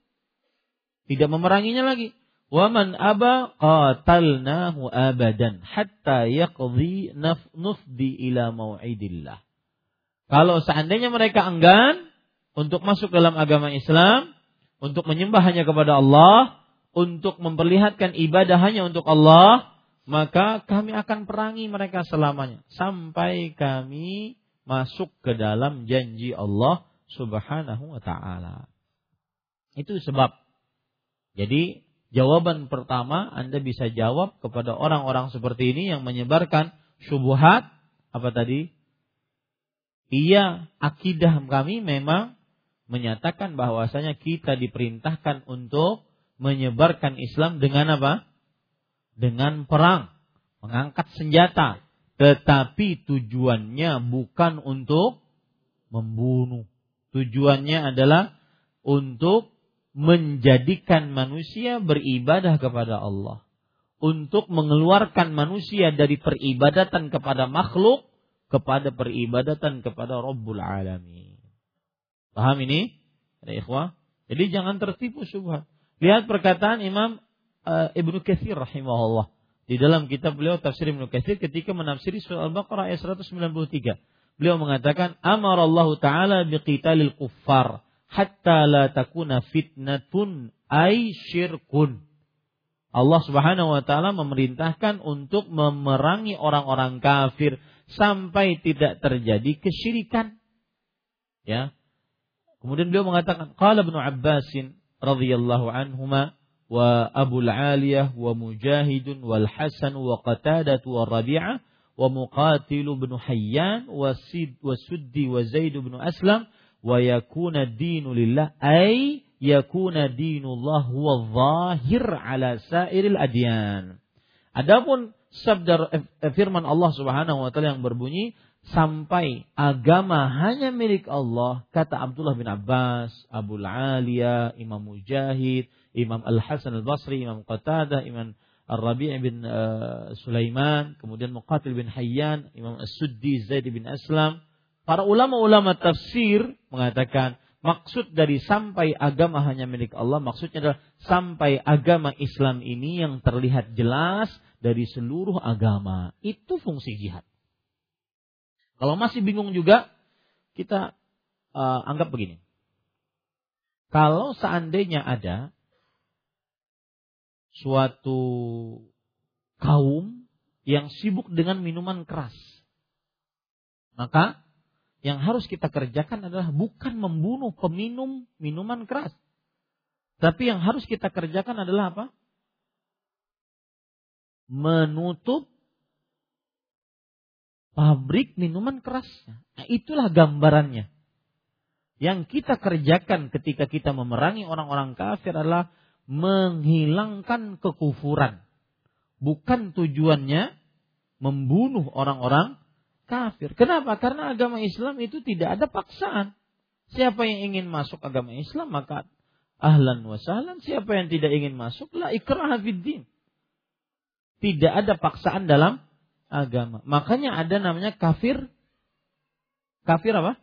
Tidak memeranginya lagi. Waman aba qatalnahu abadan hatta yaqdi nufdi ila mau'idillah. Kalau seandainya mereka enggan untuk masuk dalam agama Islam, untuk menyembah hanya kepada Allah, untuk memperlihatkan ibadah hanya untuk Allah, maka kami akan perangi mereka selamanya sampai kami masuk ke dalam janji Allah Subhanahu wa taala. Itu sebab. Jadi jawaban pertama Anda bisa jawab kepada orang-orang seperti ini yang menyebarkan syubhat apa tadi? Iya, akidah kami memang menyatakan bahwasanya kita diperintahkan untuk menyebarkan Islam dengan apa? Dengan perang, mengangkat senjata, tetapi tujuannya bukan untuk membunuh. Tujuannya adalah untuk menjadikan manusia beribadah kepada Allah. Untuk mengeluarkan manusia dari peribadatan kepada makhluk kepada peribadatan kepada Rabbul Alamin. Paham ini? Ada ikhwah? Jadi jangan tertipu subhan. Lihat perkataan Imam uh, Ibnu Katsir rahimahullah di dalam kitab beliau tafsir Ibnu Katsir ketika menafsiri surah Al-Baqarah ayat 193. Beliau mengatakan amar Allah taala biqitalil kuffar hatta la takuna fitnatun ay syirkun. Allah Subhanahu wa taala memerintahkan untuk memerangi orang-orang kafir sampai tidak terjadi kesyirikan. Ya. Kemudian beliau mengatakan qala Ibnu Abbasin radhiyallahu anhuma wa Abu Aliyah wa Mujahid wal Hasan wa Qatadah wa Rabi'ah wa Muqatil bin Hayyan wa Sid wa Suddi wa Zaid bin Aslam wa yakuna dinu lillah ay yakuna dinullah huwa zahir ala sairil adyan. Adapun sabda eh, firman Allah Subhanahu wa taala yang berbunyi sampai agama hanya milik Allah kata Abdullah bin Abbas, Abu Aliyah, Imam Mujahid, Imam Al Hasan Al Basri, Imam Qatadah, Imam Ar-Rabi' bin uh, Sulaiman, kemudian Muqatil bin Hayyan, Imam As-Suddi Zaid bin Aslam. Para ulama-ulama tafsir mengatakan maksud dari sampai agama hanya milik Allah maksudnya adalah sampai agama Islam ini yang terlihat jelas dari seluruh agama. Itu fungsi jihad. Kalau masih bingung juga, kita uh, anggap begini. Kalau seandainya ada suatu kaum yang sibuk dengan minuman keras, maka yang harus kita kerjakan adalah bukan membunuh peminum minuman keras, tapi yang harus kita kerjakan adalah apa? menutup pabrik minuman kerasnya. Nah, itulah gambarannya. Yang kita kerjakan ketika kita memerangi orang-orang kafir adalah menghilangkan kekufuran. Bukan tujuannya membunuh orang-orang kafir. Kenapa? Karena agama Islam itu tidak ada paksaan. Siapa yang ingin masuk agama Islam maka ahlan wa sahlan. Siapa yang tidak ingin masuk la ikraha fiddin. Tidak ada paksaan dalam agama. Makanya ada namanya kafir kafir apa?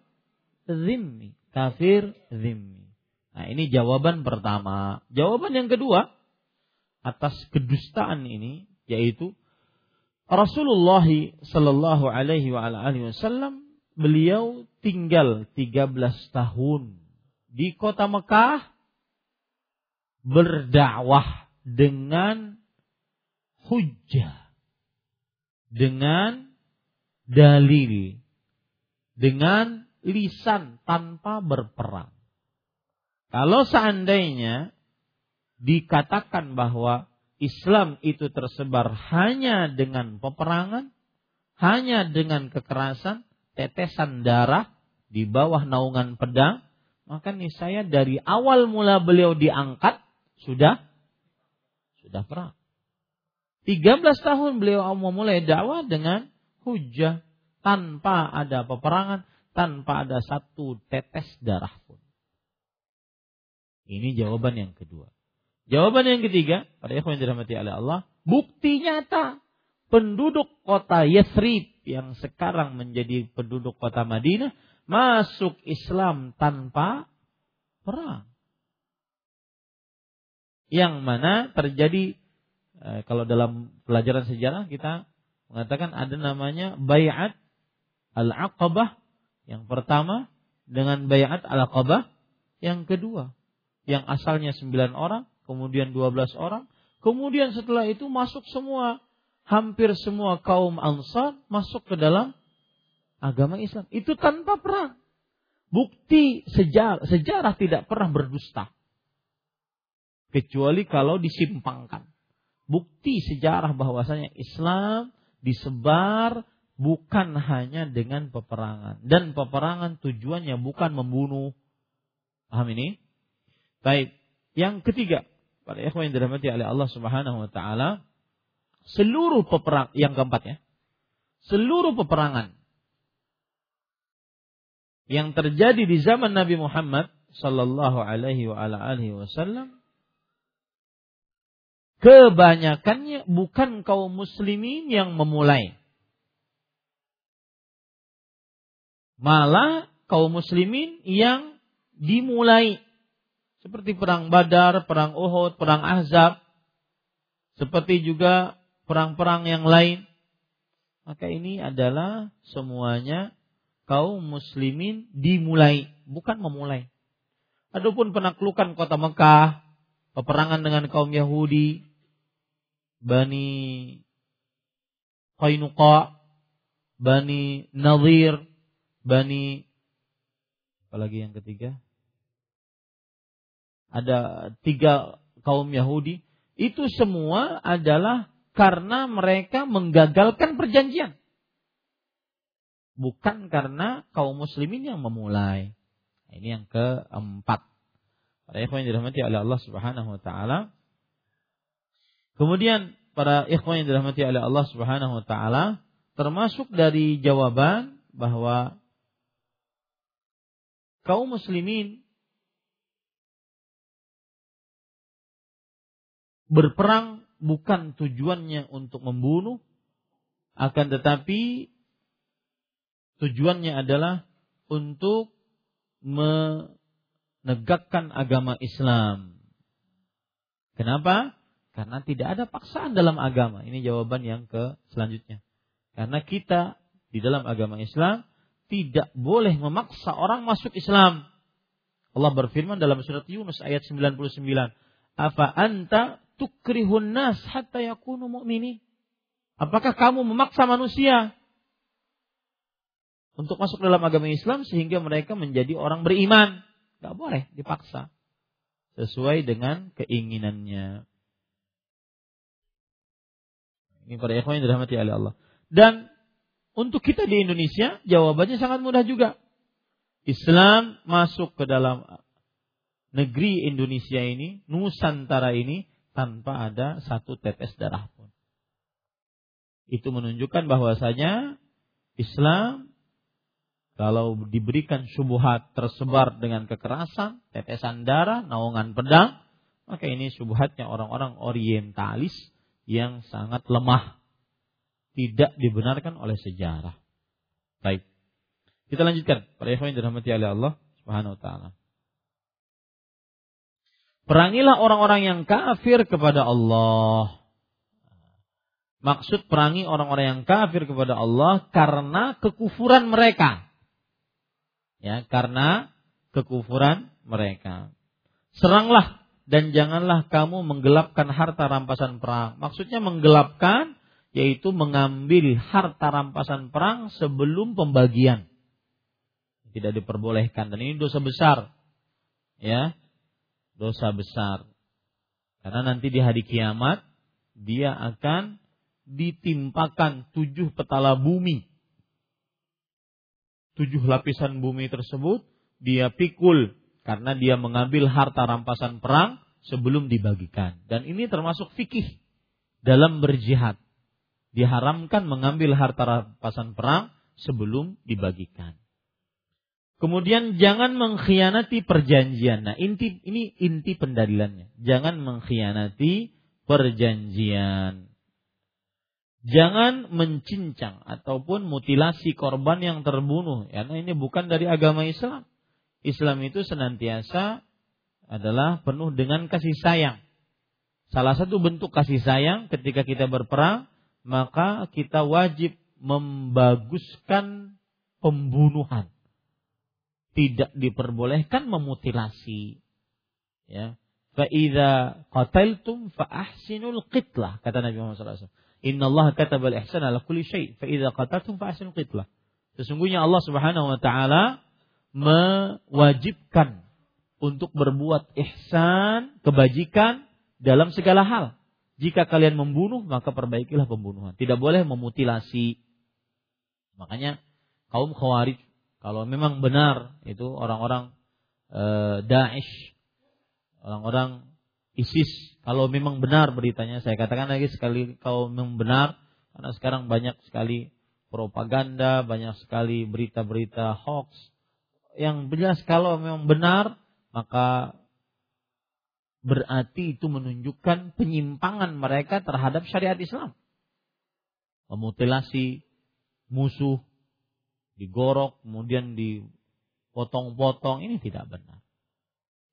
Zimmi. Kafir zimmi. Nah, ini jawaban pertama. Jawaban yang kedua atas kedustaan ini yaitu Rasulullah sallallahu alaihi wasallam beliau tinggal 13 tahun di kota Mekah berdakwah dengan hujah dengan dalil, dengan lisan tanpa berperang. Kalau seandainya dikatakan bahwa Islam itu tersebar hanya dengan peperangan, hanya dengan kekerasan, tetesan darah di bawah naungan pedang, maka nih saya dari awal mula beliau diangkat sudah sudah perang. 13 tahun beliau memulai dakwah dengan hujah tanpa ada peperangan, tanpa ada satu tetes darah pun. Ini jawaban yang kedua. Jawaban yang ketiga, pada ikhwan dirahmati oleh Allah, bukti nyata penduduk kota Yathrib yang sekarang menjadi penduduk kota Madinah masuk Islam tanpa perang. Yang mana terjadi Eh, kalau dalam pelajaran sejarah kita mengatakan ada namanya bayat al-aqabah yang pertama dengan bayat al-aqabah yang kedua yang asalnya 9 orang kemudian 12 orang. Kemudian setelah itu masuk semua hampir semua kaum ansar masuk ke dalam agama Islam. Itu tanpa perang. Bukti sejarah sejarah tidak pernah berdusta. Kecuali kalau disimpangkan. Bukti sejarah bahwasanya Islam disebar bukan hanya dengan peperangan. Dan peperangan tujuannya bukan membunuh. Paham ini? Baik. Yang ketiga, para ikhwan yang dirahmati oleh Allah Subhanahu wa taala, seluruh peperang yang keempat ya. Seluruh peperangan yang terjadi di zaman Nabi Muhammad sallallahu alaihi wa ala alihi wasallam kebanyakannya bukan kaum muslimin yang memulai. Malah kaum muslimin yang dimulai. Seperti perang Badar, perang Uhud, perang Ahzab. Seperti juga perang-perang yang lain. Maka ini adalah semuanya kaum muslimin dimulai, bukan memulai. Adapun penaklukan kota Mekah, peperangan dengan kaum Yahudi, Bani Qainuqa, Bani Nadir, Bani apalagi yang ketiga? Ada tiga kaum Yahudi. Itu semua adalah karena mereka menggagalkan perjanjian. Bukan karena kaum muslimin yang memulai. Ini yang keempat. Para ikhwan yang dirahmati oleh Allah Subhanahu wa taala, Kemudian para ikhwan yang dirahmati oleh Allah Subhanahu wa taala termasuk dari jawaban bahwa kaum muslimin berperang bukan tujuannya untuk membunuh akan tetapi tujuannya adalah untuk menegakkan agama Islam. Kenapa? Karena tidak ada paksaan dalam agama. Ini jawaban yang ke selanjutnya. Karena kita di dalam agama Islam tidak boleh memaksa orang masuk Islam. Allah berfirman dalam surat Yunus ayat 99. Apa anta tukrihun nas hatta yakunu mu'minin? Apakah kamu memaksa manusia untuk masuk dalam agama Islam sehingga mereka menjadi orang beriman? Gak boleh dipaksa. Sesuai dengan keinginannya. Ini para ikhwan yang dirahmati oleh Allah. Dan Untuk kita di Indonesia, jawabannya sangat mudah juga. Islam masuk ke dalam negeri Indonesia ini, Nusantara ini, tanpa ada satu tetes darah pun. Itu menunjukkan bahwasanya Islam kalau diberikan subuhat tersebar dengan kekerasan, tetesan darah, naungan pedang, maka ini subuhatnya orang-orang orientalis yang sangat lemah tidak dibenarkan oleh sejarah. Baik. Kita lanjutkan. Para yang dirahmati oleh Allah Subhanahu wa taala. Perangilah orang-orang yang kafir kepada Allah. Maksud perangi orang-orang yang kafir kepada Allah karena kekufuran mereka. Ya, karena kekufuran mereka. Seranglah dan janganlah kamu menggelapkan harta rampasan perang. Maksudnya menggelapkan yaitu mengambil harta rampasan perang sebelum pembagian. Tidak diperbolehkan dan ini dosa besar. Ya. Dosa besar. Karena nanti di hari kiamat dia akan ditimpakan tujuh petala bumi. Tujuh lapisan bumi tersebut dia pikul karena dia mengambil harta rampasan perang sebelum dibagikan. Dan ini termasuk fikih dalam berjihad diharamkan mengambil harta rampasan perang sebelum dibagikan. Kemudian jangan mengkhianati perjanjian. Nah, inti ini inti pendalilannya. Jangan mengkhianati perjanjian. Jangan mencincang ataupun mutilasi korban yang terbunuh. Karena ini bukan dari agama Islam. Islam itu senantiasa adalah penuh dengan kasih sayang. Salah satu bentuk kasih sayang ketika kita berperang maka kita wajib membaguskan pembunuhan. Tidak diperbolehkan memutilasi. Ya. Fa'idha qataltum fa'ahsinul qitlah. Kata Nabi Muhammad SAW. Inna Allah kataba al-ihsan ala kulli syai. Fa'idha qataltum fa'ahsinul qitlah. Sesungguhnya Allah subhanahu wa ta'ala mewajibkan untuk berbuat ihsan, kebajikan dalam segala hal. Jika kalian membunuh, maka perbaikilah pembunuhan. Tidak boleh memutilasi. Makanya kaum khawarij, kalau memang benar itu orang-orang e, Daesh, orang-orang ISIS, kalau memang benar beritanya, saya katakan lagi sekali, kalau memang benar, karena sekarang banyak sekali propaganda, banyak sekali berita-berita hoax. Yang jelas kalau memang benar, maka berarti itu menunjukkan penyimpangan mereka terhadap syariat Islam. Memutilasi musuh, digorok, kemudian dipotong-potong, ini tidak benar.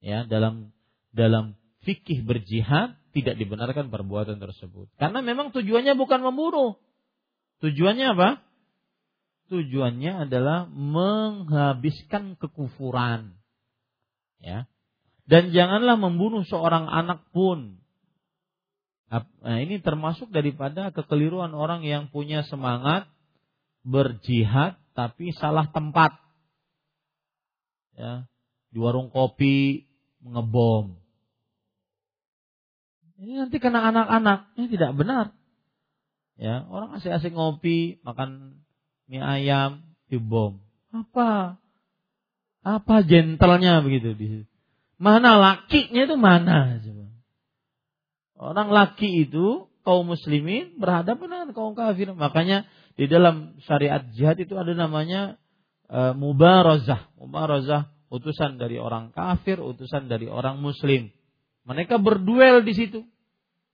Ya, dalam dalam fikih berjihad tidak dibenarkan perbuatan tersebut. Karena memang tujuannya bukan membunuh. Tujuannya apa? Tujuannya adalah menghabiskan kekufuran. Ya, dan janganlah membunuh seorang anak pun. Nah, ini termasuk daripada kekeliruan orang yang punya semangat berjihad tapi salah tempat. Ya, di warung kopi ngebom. Ini nanti kena anak-anak, ini tidak benar. Ya, orang asik-asik ngopi, makan mie ayam, dibom. Apa? Apa gentlenya begitu di situ? Mana lakinya itu mana? Orang laki itu kaum muslimin berhadapan dengan kaum kafir. Makanya di dalam syariat jihad itu ada namanya e, mubarazah. Mubarazah utusan dari orang kafir, utusan dari orang muslim. Mereka berduel di situ.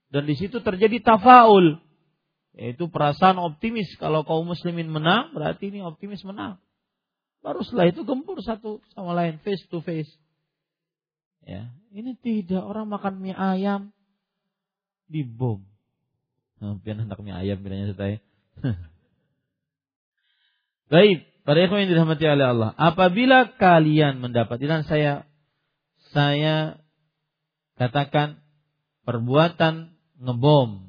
Dan di situ terjadi tafaul. Yaitu perasaan optimis. Kalau kaum muslimin menang, berarti ini optimis menang. Baru setelah itu gempur satu sama lain, face to face. Ya, ini tidak orang makan mie ayam dibom. Nah, pian hendak mie ayam bilangnya saya. Baik, para ikhwan yang dirahmati oleh Allah, apabila kalian mendapat dan saya saya katakan perbuatan ngebom,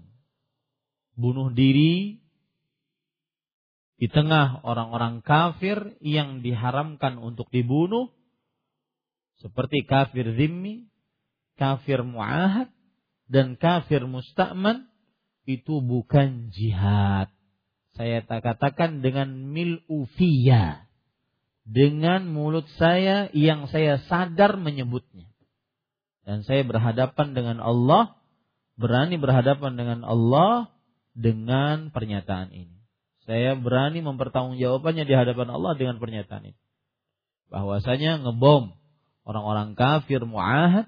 bunuh diri di tengah orang-orang kafir yang diharamkan untuk dibunuh, seperti kafir zimmi, kafir muahad, dan kafir musta'man itu bukan jihad. Saya katakan dengan mil ufia. Dengan mulut saya yang saya sadar menyebutnya. Dan saya berhadapan dengan Allah, berani berhadapan dengan Allah dengan pernyataan ini. Saya berani mempertanggungjawabkannya di hadapan Allah dengan pernyataan ini. Bahwasanya ngebom orang-orang kafir muahad,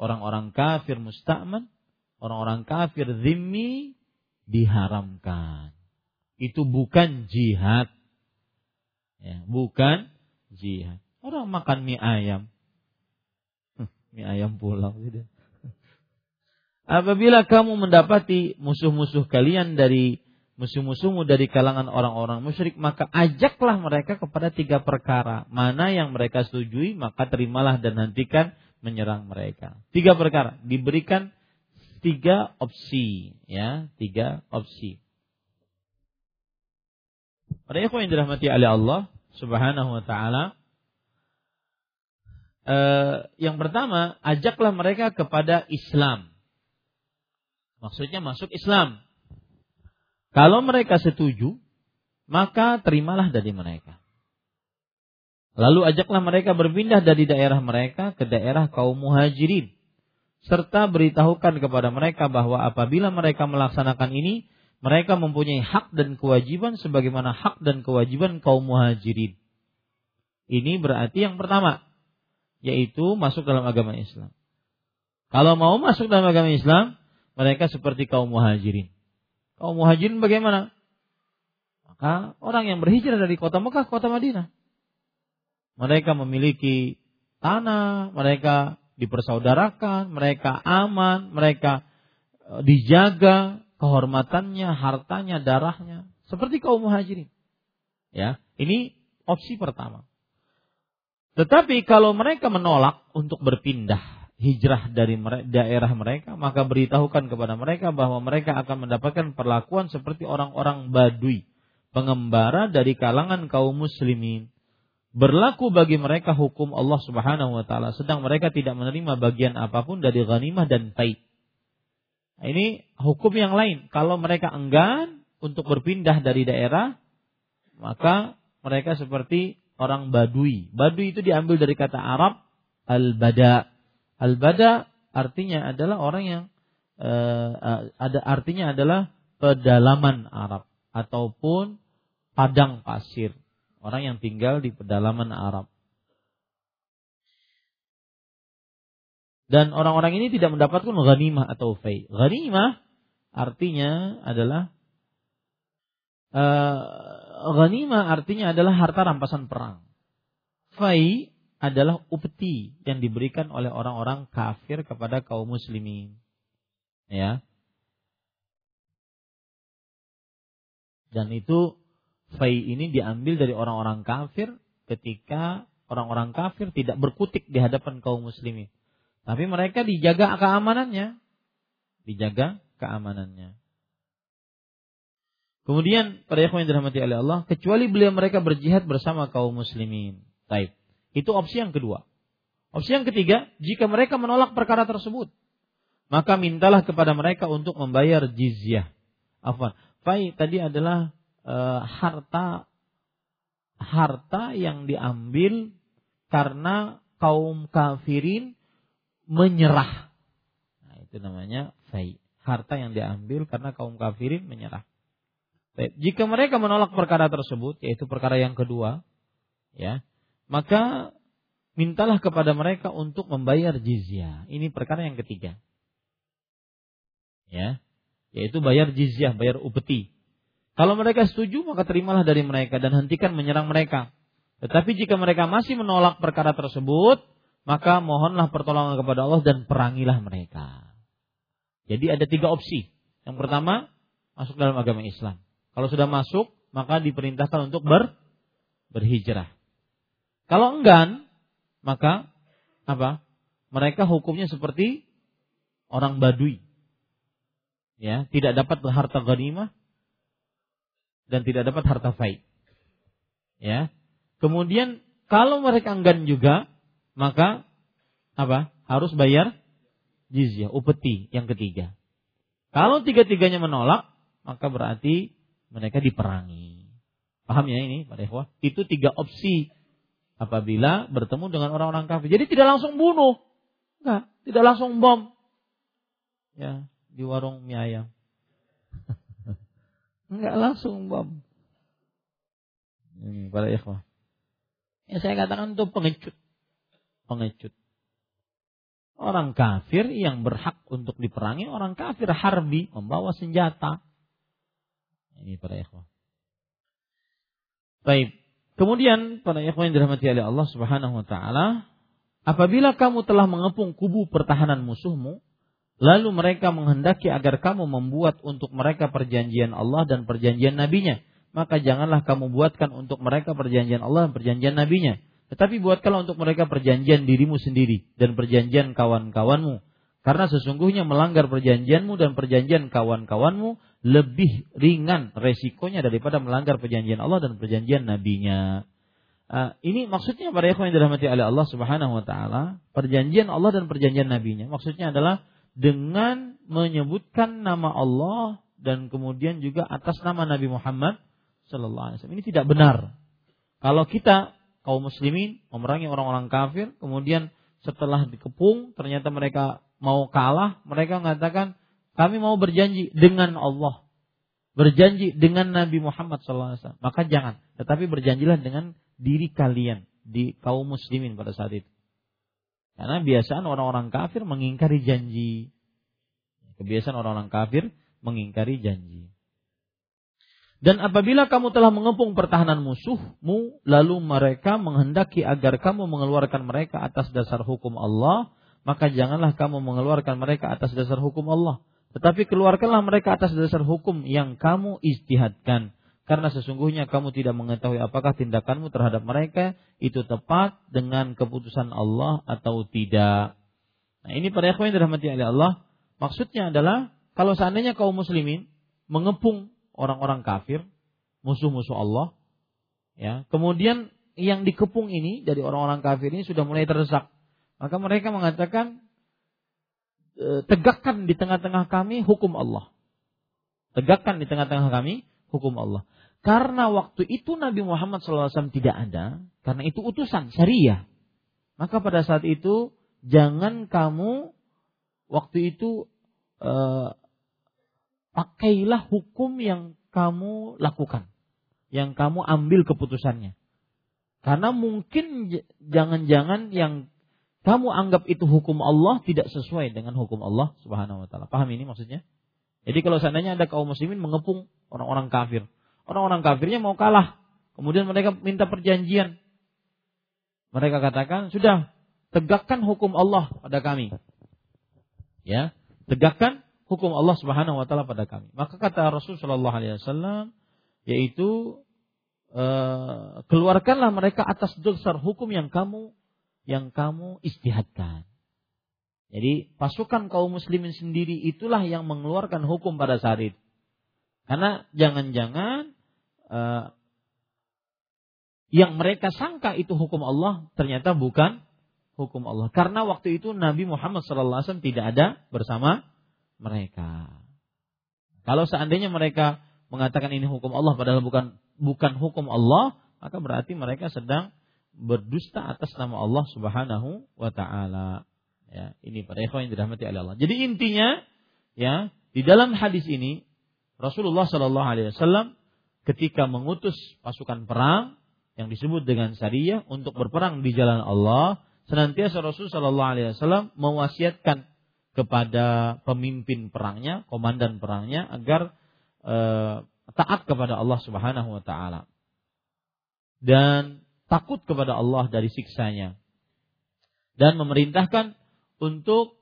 orang-orang kafir musta'man, orang-orang kafir zimmi diharamkan. Itu bukan jihad. Ya, bukan jihad. Orang makan mie ayam. mie ayam pulau gitu. Apabila kamu mendapati musuh-musuh kalian dari musuh-musuhmu dari kalangan orang-orang musyrik, maka ajaklah mereka kepada tiga perkara. Mana yang mereka setujui, maka terimalah dan nantikan menyerang mereka. Tiga perkara diberikan tiga opsi, ya, tiga opsi. Pada ikhwan yang dirahmati oleh Allah Subhanahu wa taala, eh, yang pertama, ajaklah mereka kepada Islam. Maksudnya masuk Islam. Kalau mereka setuju, maka terimalah dari mereka. Lalu ajaklah mereka berpindah dari daerah mereka ke daerah kaum muhajirin. Serta beritahukan kepada mereka bahwa apabila mereka melaksanakan ini, mereka mempunyai hak dan kewajiban sebagaimana hak dan kewajiban kaum muhajirin. Ini berarti yang pertama, yaitu masuk dalam agama Islam. Kalau mau masuk dalam agama Islam, mereka seperti kaum muhajirin kaum muhajirin bagaimana? Maka orang yang berhijrah dari kota Mekah ke kota Madinah. Mereka memiliki tanah, mereka dipersaudarakan, mereka aman, mereka e, dijaga kehormatannya, hartanya, darahnya, seperti kaum muhajirin. Ya, ini opsi pertama. Tetapi kalau mereka menolak untuk berpindah hijrah dari daerah mereka, maka beritahukan kepada mereka bahwa mereka akan mendapatkan perlakuan seperti orang-orang badui, pengembara dari kalangan kaum muslimin. Berlaku bagi mereka hukum Allah Subhanahu wa taala, sedang mereka tidak menerima bagian apa pun dari ghanimah dan taib. Nah, ini hukum yang lain. Kalau mereka enggan untuk berpindah dari daerah, maka mereka seperti orang badui. Badui itu diambil dari kata Arab al-bada Al-bada artinya adalah orang yang uh, ada artinya adalah pedalaman Arab ataupun padang pasir. Orang yang tinggal di pedalaman Arab. Dan orang-orang ini tidak mendapatkan ghanimah atau fai. Ghanimah artinya adalah uh, ghanimah artinya adalah harta rampasan perang. Fai adalah upeti yang diberikan oleh orang-orang kafir kepada kaum muslimin. Ya. Dan itu fai ini diambil dari orang-orang kafir ketika orang-orang kafir tidak berkutik di hadapan kaum muslimin. Tapi mereka dijaga keamanannya. Dijaga keamanannya. Kemudian pada yang dirahmati oleh Allah, kecuali beliau mereka berjihad bersama kaum muslimin. Taib. Itu opsi yang kedua. Opsi yang ketiga, jika mereka menolak perkara tersebut, maka mintalah kepada mereka untuk membayar jizyah. Afwan. Fai tadi adalah e, harta harta yang diambil karena kaum kafirin menyerah. Nah, itu namanya fai. Harta yang diambil karena kaum kafirin menyerah. Baik. Jika mereka menolak perkara tersebut, yaitu perkara yang kedua, ya, maka mintalah kepada mereka untuk membayar jizyah. Ini perkara yang ketiga. Ya, yaitu bayar jizyah, bayar upeti. Kalau mereka setuju, maka terimalah dari mereka dan hentikan menyerang mereka. Tetapi jika mereka masih menolak perkara tersebut, maka mohonlah pertolongan kepada Allah dan perangilah mereka. Jadi ada tiga opsi. Yang pertama, masuk dalam agama Islam. Kalau sudah masuk, maka diperintahkan untuk ber, berhijrah. Kalau enggan, maka apa? Mereka hukumnya seperti orang badui. Ya, tidak dapat harta ghanimah dan tidak dapat harta faid. Ya. Kemudian kalau mereka enggan juga, maka apa? Harus bayar jizyah, upeti yang ketiga. Kalau tiga-tiganya menolak, maka berarti mereka diperangi. Paham ya ini, Pak Ikhwah? Itu tiga opsi apabila bertemu dengan orang-orang kafir. Jadi tidak langsung bunuh. Enggak, tidak langsung bom. Ya, di warung mie ayam. Enggak langsung bom. Ini para ikhwah. Ya saya katakan itu pengecut. Pengecut. Orang kafir yang berhak untuk diperangi orang kafir harbi membawa senjata. Ini para ikhwah. Baik. Kemudian para ikhwah yang dirahmati oleh Allah Subhanahu wa taala, apabila kamu telah mengepung kubu pertahanan musuhmu, lalu mereka menghendaki agar kamu membuat untuk mereka perjanjian Allah dan perjanjian nabinya, maka janganlah kamu buatkan untuk mereka perjanjian Allah dan perjanjian nabinya tetapi buatkanlah untuk mereka perjanjian dirimu sendiri dan perjanjian kawan-kawanmu. Karena sesungguhnya melanggar perjanjianmu dan perjanjian kawan-kawanmu lebih ringan resikonya daripada melanggar perjanjian Allah dan perjanjian nabinya. Uh, ini maksudnya para ikhwan yang dirahmati oleh Allah Subhanahu wa taala, perjanjian Allah dan perjanjian nabinya. Maksudnya adalah dengan menyebutkan nama Allah dan kemudian juga atas nama Nabi Muhammad sallallahu alaihi wasallam. Ini tidak benar. Kalau kita kaum muslimin memerangi orang-orang kafir, kemudian setelah dikepung ternyata mereka mau kalah, mereka mengatakan kami mau berjanji dengan Allah, berjanji dengan Nabi Muhammad SAW. Maka jangan, tetapi berjanjilah dengan diri kalian di kaum muslimin pada saat itu. Karena biasaan orang-orang kafir mengingkari janji. Kebiasaan orang-orang kafir mengingkari janji. Dan apabila kamu telah mengepung pertahanan musuhmu, lalu mereka menghendaki agar kamu mengeluarkan mereka atas dasar hukum Allah, maka janganlah kamu mengeluarkan mereka atas dasar hukum Allah. Tetapi keluarkanlah mereka atas dasar hukum yang kamu istihadkan. Karena sesungguhnya kamu tidak mengetahui apakah tindakanmu terhadap mereka itu tepat dengan keputusan Allah atau tidak. Nah ini pada yang dirahmati oleh Allah. Maksudnya adalah kalau seandainya kaum muslimin mengepung orang-orang kafir, musuh-musuh Allah. Ya, kemudian yang dikepung ini dari orang-orang kafir ini sudah mulai terdesak. Maka mereka mengatakan e, tegakkan di tengah-tengah kami hukum Allah. Tegakkan di tengah-tengah kami hukum Allah. Karena waktu itu Nabi Muhammad SAW tidak ada, karena itu utusan syariah. Maka pada saat itu jangan kamu waktu itu uh, pakailah hukum yang kamu lakukan, yang kamu ambil keputusannya. Karena mungkin jangan-jangan yang kamu anggap itu hukum Allah tidak sesuai dengan hukum Allah Subhanahu wa taala. Paham ini maksudnya? Jadi kalau seandainya ada kaum muslimin mengepung orang-orang kafir, orang-orang kafirnya mau kalah, kemudian mereka minta perjanjian. Mereka katakan, "Sudah, tegakkan hukum Allah pada kami." Ya, tegakkan hukum Allah Subhanahu wa taala pada kami. Maka kata Rasul sallallahu alaihi wasallam yaitu e, keluarkanlah mereka atas dasar hukum yang kamu yang kamu istihadkan. Jadi pasukan kaum muslimin sendiri itulah yang mengeluarkan hukum pada saat. Karena jangan-jangan e, yang mereka sangka itu hukum Allah ternyata bukan hukum Allah. Karena waktu itu Nabi Muhammad SAW tidak ada bersama mereka. Kalau seandainya mereka mengatakan ini hukum Allah padahal bukan bukan hukum Allah, maka berarti mereka sedang berdusta atas nama Allah Subhanahu wa taala. Ya, ini pada ikhwan yang dirahmati oleh Allah. Jadi intinya ya, di dalam hadis ini Rasulullah Shallallahu alaihi wasallam ketika mengutus pasukan perang yang disebut dengan syariah untuk berperang di jalan Allah, senantiasa Rasul Shallallahu alaihi wasallam mewasiatkan kepada pemimpin perangnya, komandan perangnya agar e, taat kepada Allah Subhanahu wa taala. Dan takut kepada Allah dari siksanya. Dan memerintahkan untuk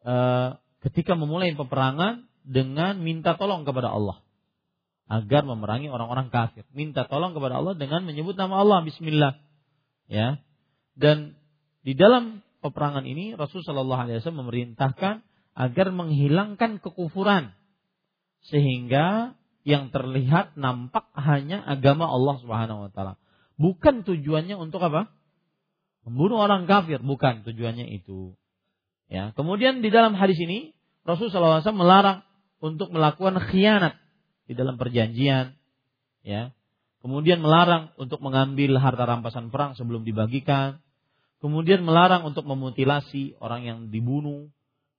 e, ketika memulai peperangan dengan minta tolong kepada Allah agar memerangi orang-orang kafir. Minta tolong kepada Allah dengan menyebut nama Allah bismillah. Ya. Dan di dalam peperangan ini Rasul Shallallahu Alaihi Wasallam memerintahkan agar menghilangkan kekufuran sehingga yang terlihat nampak hanya agama Allah Subhanahu Wa Taala. Bukan tujuannya untuk apa? Membunuh orang kafir, bukan tujuannya itu. Ya, kemudian di dalam hadis ini Rasul SAW melarang untuk melakukan khianat di dalam perjanjian, ya. Kemudian melarang untuk mengambil harta rampasan perang sebelum dibagikan. Kemudian melarang untuk memutilasi orang yang dibunuh.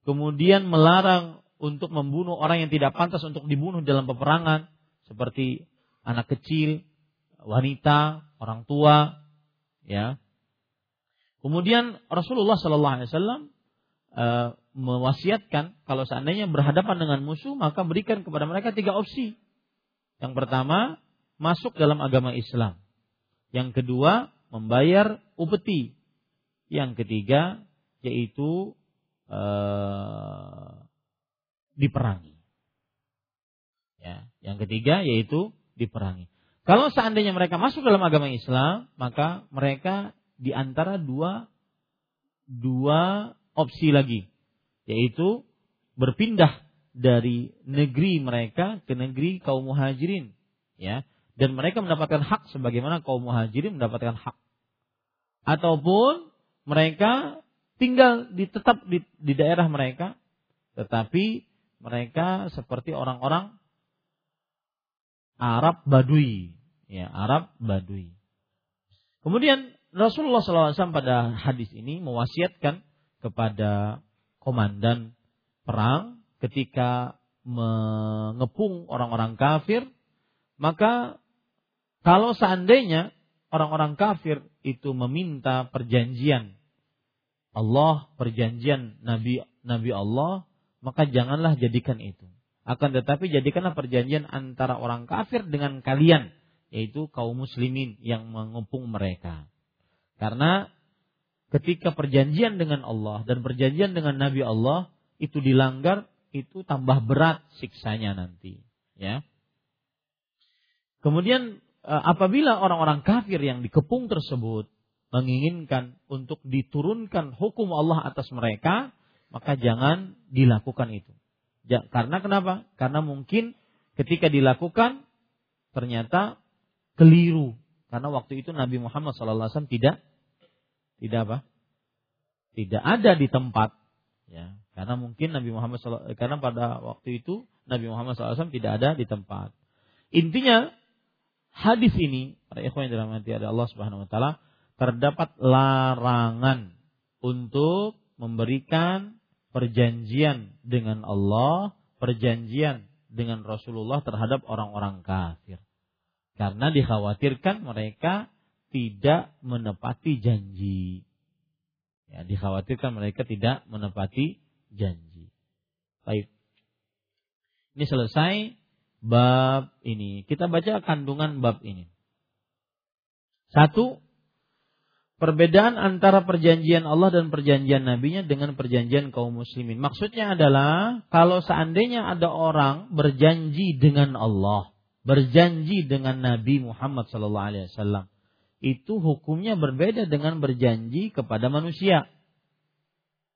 Kemudian melarang untuk membunuh orang yang tidak pantas untuk dibunuh dalam peperangan seperti anak kecil, wanita, orang tua, ya. Kemudian Rasulullah Shallallahu Alaihi Wasallam uh, mewasiatkan kalau seandainya berhadapan dengan musuh maka berikan kepada mereka tiga opsi. Yang pertama masuk dalam agama Islam. Yang kedua membayar upeti. Yang ketiga yaitu uh, diperangi. Ya, yang ketiga yaitu diperangi. Kalau seandainya mereka masuk dalam agama Islam, maka mereka di antara dua dua opsi lagi yaitu berpindah dari negeri mereka ke negeri kaum muhajirin ya dan mereka mendapatkan hak sebagaimana kaum muhajirin mendapatkan hak ataupun mereka tinggal di tetap di, di daerah mereka tetapi mereka seperti orang-orang Arab Badui. Ya Arab Badui. Kemudian Rasulullah SAW pada hadis ini mewasiatkan kepada komandan perang ketika mengepung orang-orang kafir, maka kalau seandainya orang-orang kafir itu meminta perjanjian Allah, perjanjian Nabi Nabi Allah, maka janganlah jadikan itu. Akan tetapi jadikanlah perjanjian antara orang kafir dengan kalian, yaitu kaum muslimin yang mengepung mereka. Karena ketika perjanjian dengan Allah dan perjanjian dengan Nabi Allah itu dilanggar, itu tambah berat siksanya nanti, ya. Kemudian apabila orang-orang kafir yang dikepung tersebut menginginkan untuk diturunkan hukum Allah atas mereka, maka jangan dilakukan itu. Karena kenapa? Karena mungkin ketika dilakukan ternyata keliru. Karena waktu itu Nabi Muhammad SAW tidak tidak apa? Tidak ada di tempat. Ya, karena mungkin Nabi Muhammad SAW, karena pada waktu itu Nabi Muhammad SAW tidak ada di tempat. Intinya hadis ini para ikhwan yang dirahmati ada Allah Subhanahu wa taala terdapat larangan untuk memberikan perjanjian dengan Allah, perjanjian dengan Rasulullah terhadap orang-orang kafir. Karena dikhawatirkan mereka tidak menepati janji. Ya, dikhawatirkan mereka tidak menepati janji. Baik. Ini selesai bab ini. Kita baca kandungan bab ini. Satu, perbedaan antara perjanjian Allah dan perjanjian nabinya dengan perjanjian kaum muslimin. Maksudnya adalah kalau seandainya ada orang berjanji dengan Allah, berjanji dengan Nabi Muhammad wasallam, itu hukumnya berbeda dengan berjanji kepada manusia.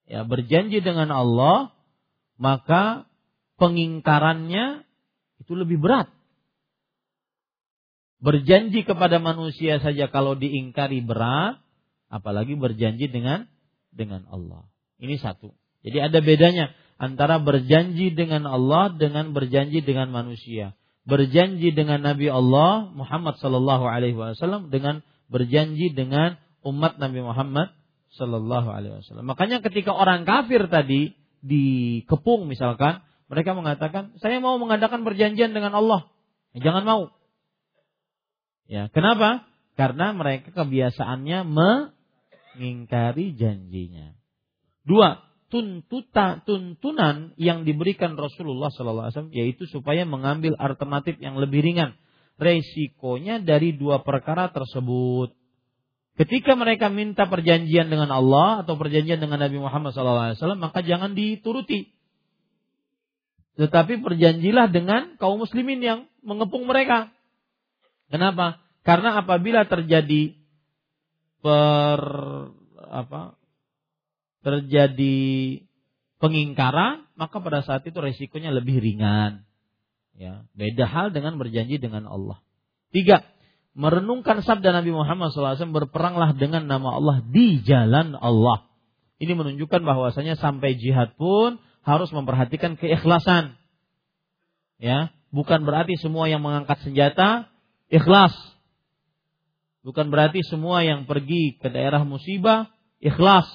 Ya, berjanji dengan Allah, maka pengingkarannya itu lebih berat. Berjanji kepada manusia saja kalau diingkari berat, apalagi berjanji dengan dengan Allah. Ini satu. Jadi ada bedanya antara berjanji dengan Allah dengan berjanji dengan manusia. Berjanji dengan Nabi Allah Muhammad sallallahu alaihi wasallam dengan berjanji dengan umat Nabi Muhammad Sallallahu Alaihi Wasallam. Makanya ketika orang kafir tadi dikepung misalkan, mereka mengatakan, saya mau mengadakan perjanjian dengan Allah. Ya, jangan mau. Ya, kenapa? Karena mereka kebiasaannya mengingkari janjinya. Dua, tuntuta, tuntunan yang diberikan Rasulullah SAW yaitu supaya mengambil alternatif yang lebih ringan resikonya dari dua perkara tersebut. Ketika mereka minta perjanjian dengan Allah atau perjanjian dengan Nabi Muhammad SAW, maka jangan dituruti. Tetapi perjanjilah dengan kaum muslimin yang mengepung mereka. Kenapa? Karena apabila terjadi per apa? terjadi pengingkaran, maka pada saat itu resikonya lebih ringan. Ya, beda hal dengan berjanji dengan Allah. Tiga, merenungkan sabda Nabi Muhammad SAW berperanglah dengan nama Allah di jalan Allah. Ini menunjukkan bahwasanya sampai jihad pun harus memperhatikan keikhlasan. Ya, bukan berarti semua yang mengangkat senjata ikhlas. Bukan berarti semua yang pergi ke daerah musibah ikhlas.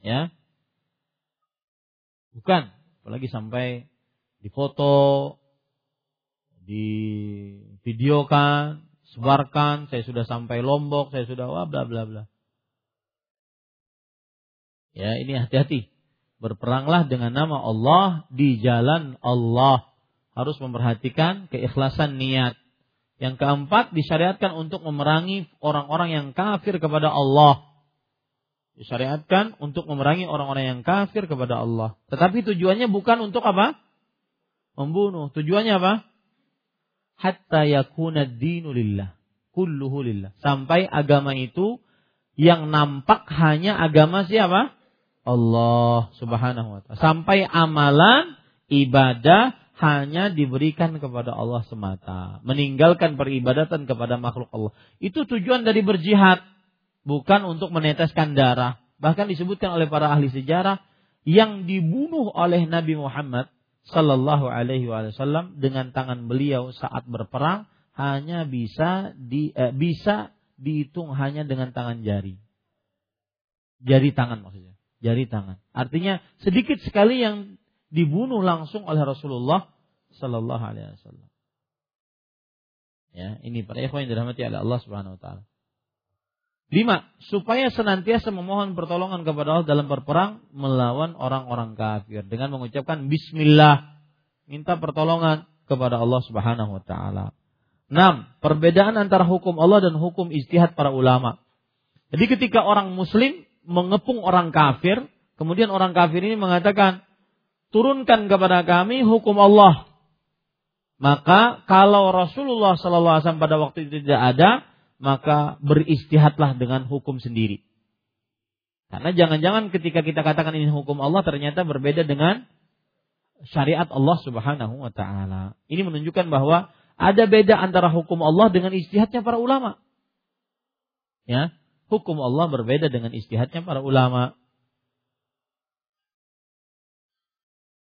Ya. Bukan, apalagi sampai difoto, di videokan, sebarkan, saya sudah sampai Lombok, saya sudah wah bla bla bla. Ya, ini hati-hati. Berperanglah dengan nama Allah di jalan Allah. Harus memperhatikan keikhlasan niat. Yang keempat disyariatkan untuk memerangi orang-orang yang kafir kepada Allah. Disyariatkan untuk memerangi orang-orang yang kafir kepada Allah. Tetapi tujuannya bukan untuk apa? Membunuh. Tujuannya apa? Hatta yakuna dinu lillah. Kulluhu lillah. Sampai agama itu yang nampak hanya agama siapa? Allah subhanahu wa ta'ala. Sampai amalan, ibadah, hanya diberikan kepada Allah semata. Meninggalkan peribadatan kepada makhluk Allah. Itu tujuan dari berjihad. Bukan untuk meneteskan darah. Bahkan disebutkan oleh para ahli sejarah yang dibunuh oleh Nabi Muhammad Sallallahu Alaihi Wasallam dengan tangan beliau saat berperang hanya bisa di eh, bisa dihitung hanya dengan tangan jari. Jari tangan maksudnya, jari tangan. Artinya sedikit sekali yang dibunuh langsung oleh Rasulullah Sallallahu Alaihi Wasallam. Ya, ini para ikhwan yang dirahmati oleh Allah Subhanahu Wa Taala. Lima, supaya senantiasa memohon pertolongan kepada Allah dalam berperang melawan orang-orang kafir dengan mengucapkan Bismillah, minta pertolongan kepada Allah Subhanahu Wa Taala. Enam, perbedaan antara hukum Allah dan hukum istihad para ulama. Jadi ketika orang Muslim mengepung orang kafir, kemudian orang kafir ini mengatakan, turunkan kepada kami hukum Allah. Maka kalau Rasulullah SAW pada waktu itu tidak ada, maka beristihadlah dengan hukum sendiri. Karena jangan-jangan ketika kita katakan ini hukum Allah ternyata berbeda dengan syariat Allah Subhanahu wa taala. Ini menunjukkan bahwa ada beda antara hukum Allah dengan istihadnya para ulama. Ya, hukum Allah berbeda dengan istihadnya para ulama.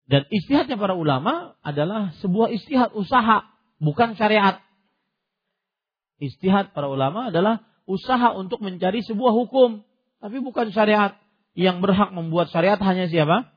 Dan istihadnya para ulama adalah sebuah istihad usaha, bukan syariat. Istihad para ulama adalah usaha untuk mencari sebuah hukum, tapi bukan syariat. Yang berhak membuat syariat hanya siapa?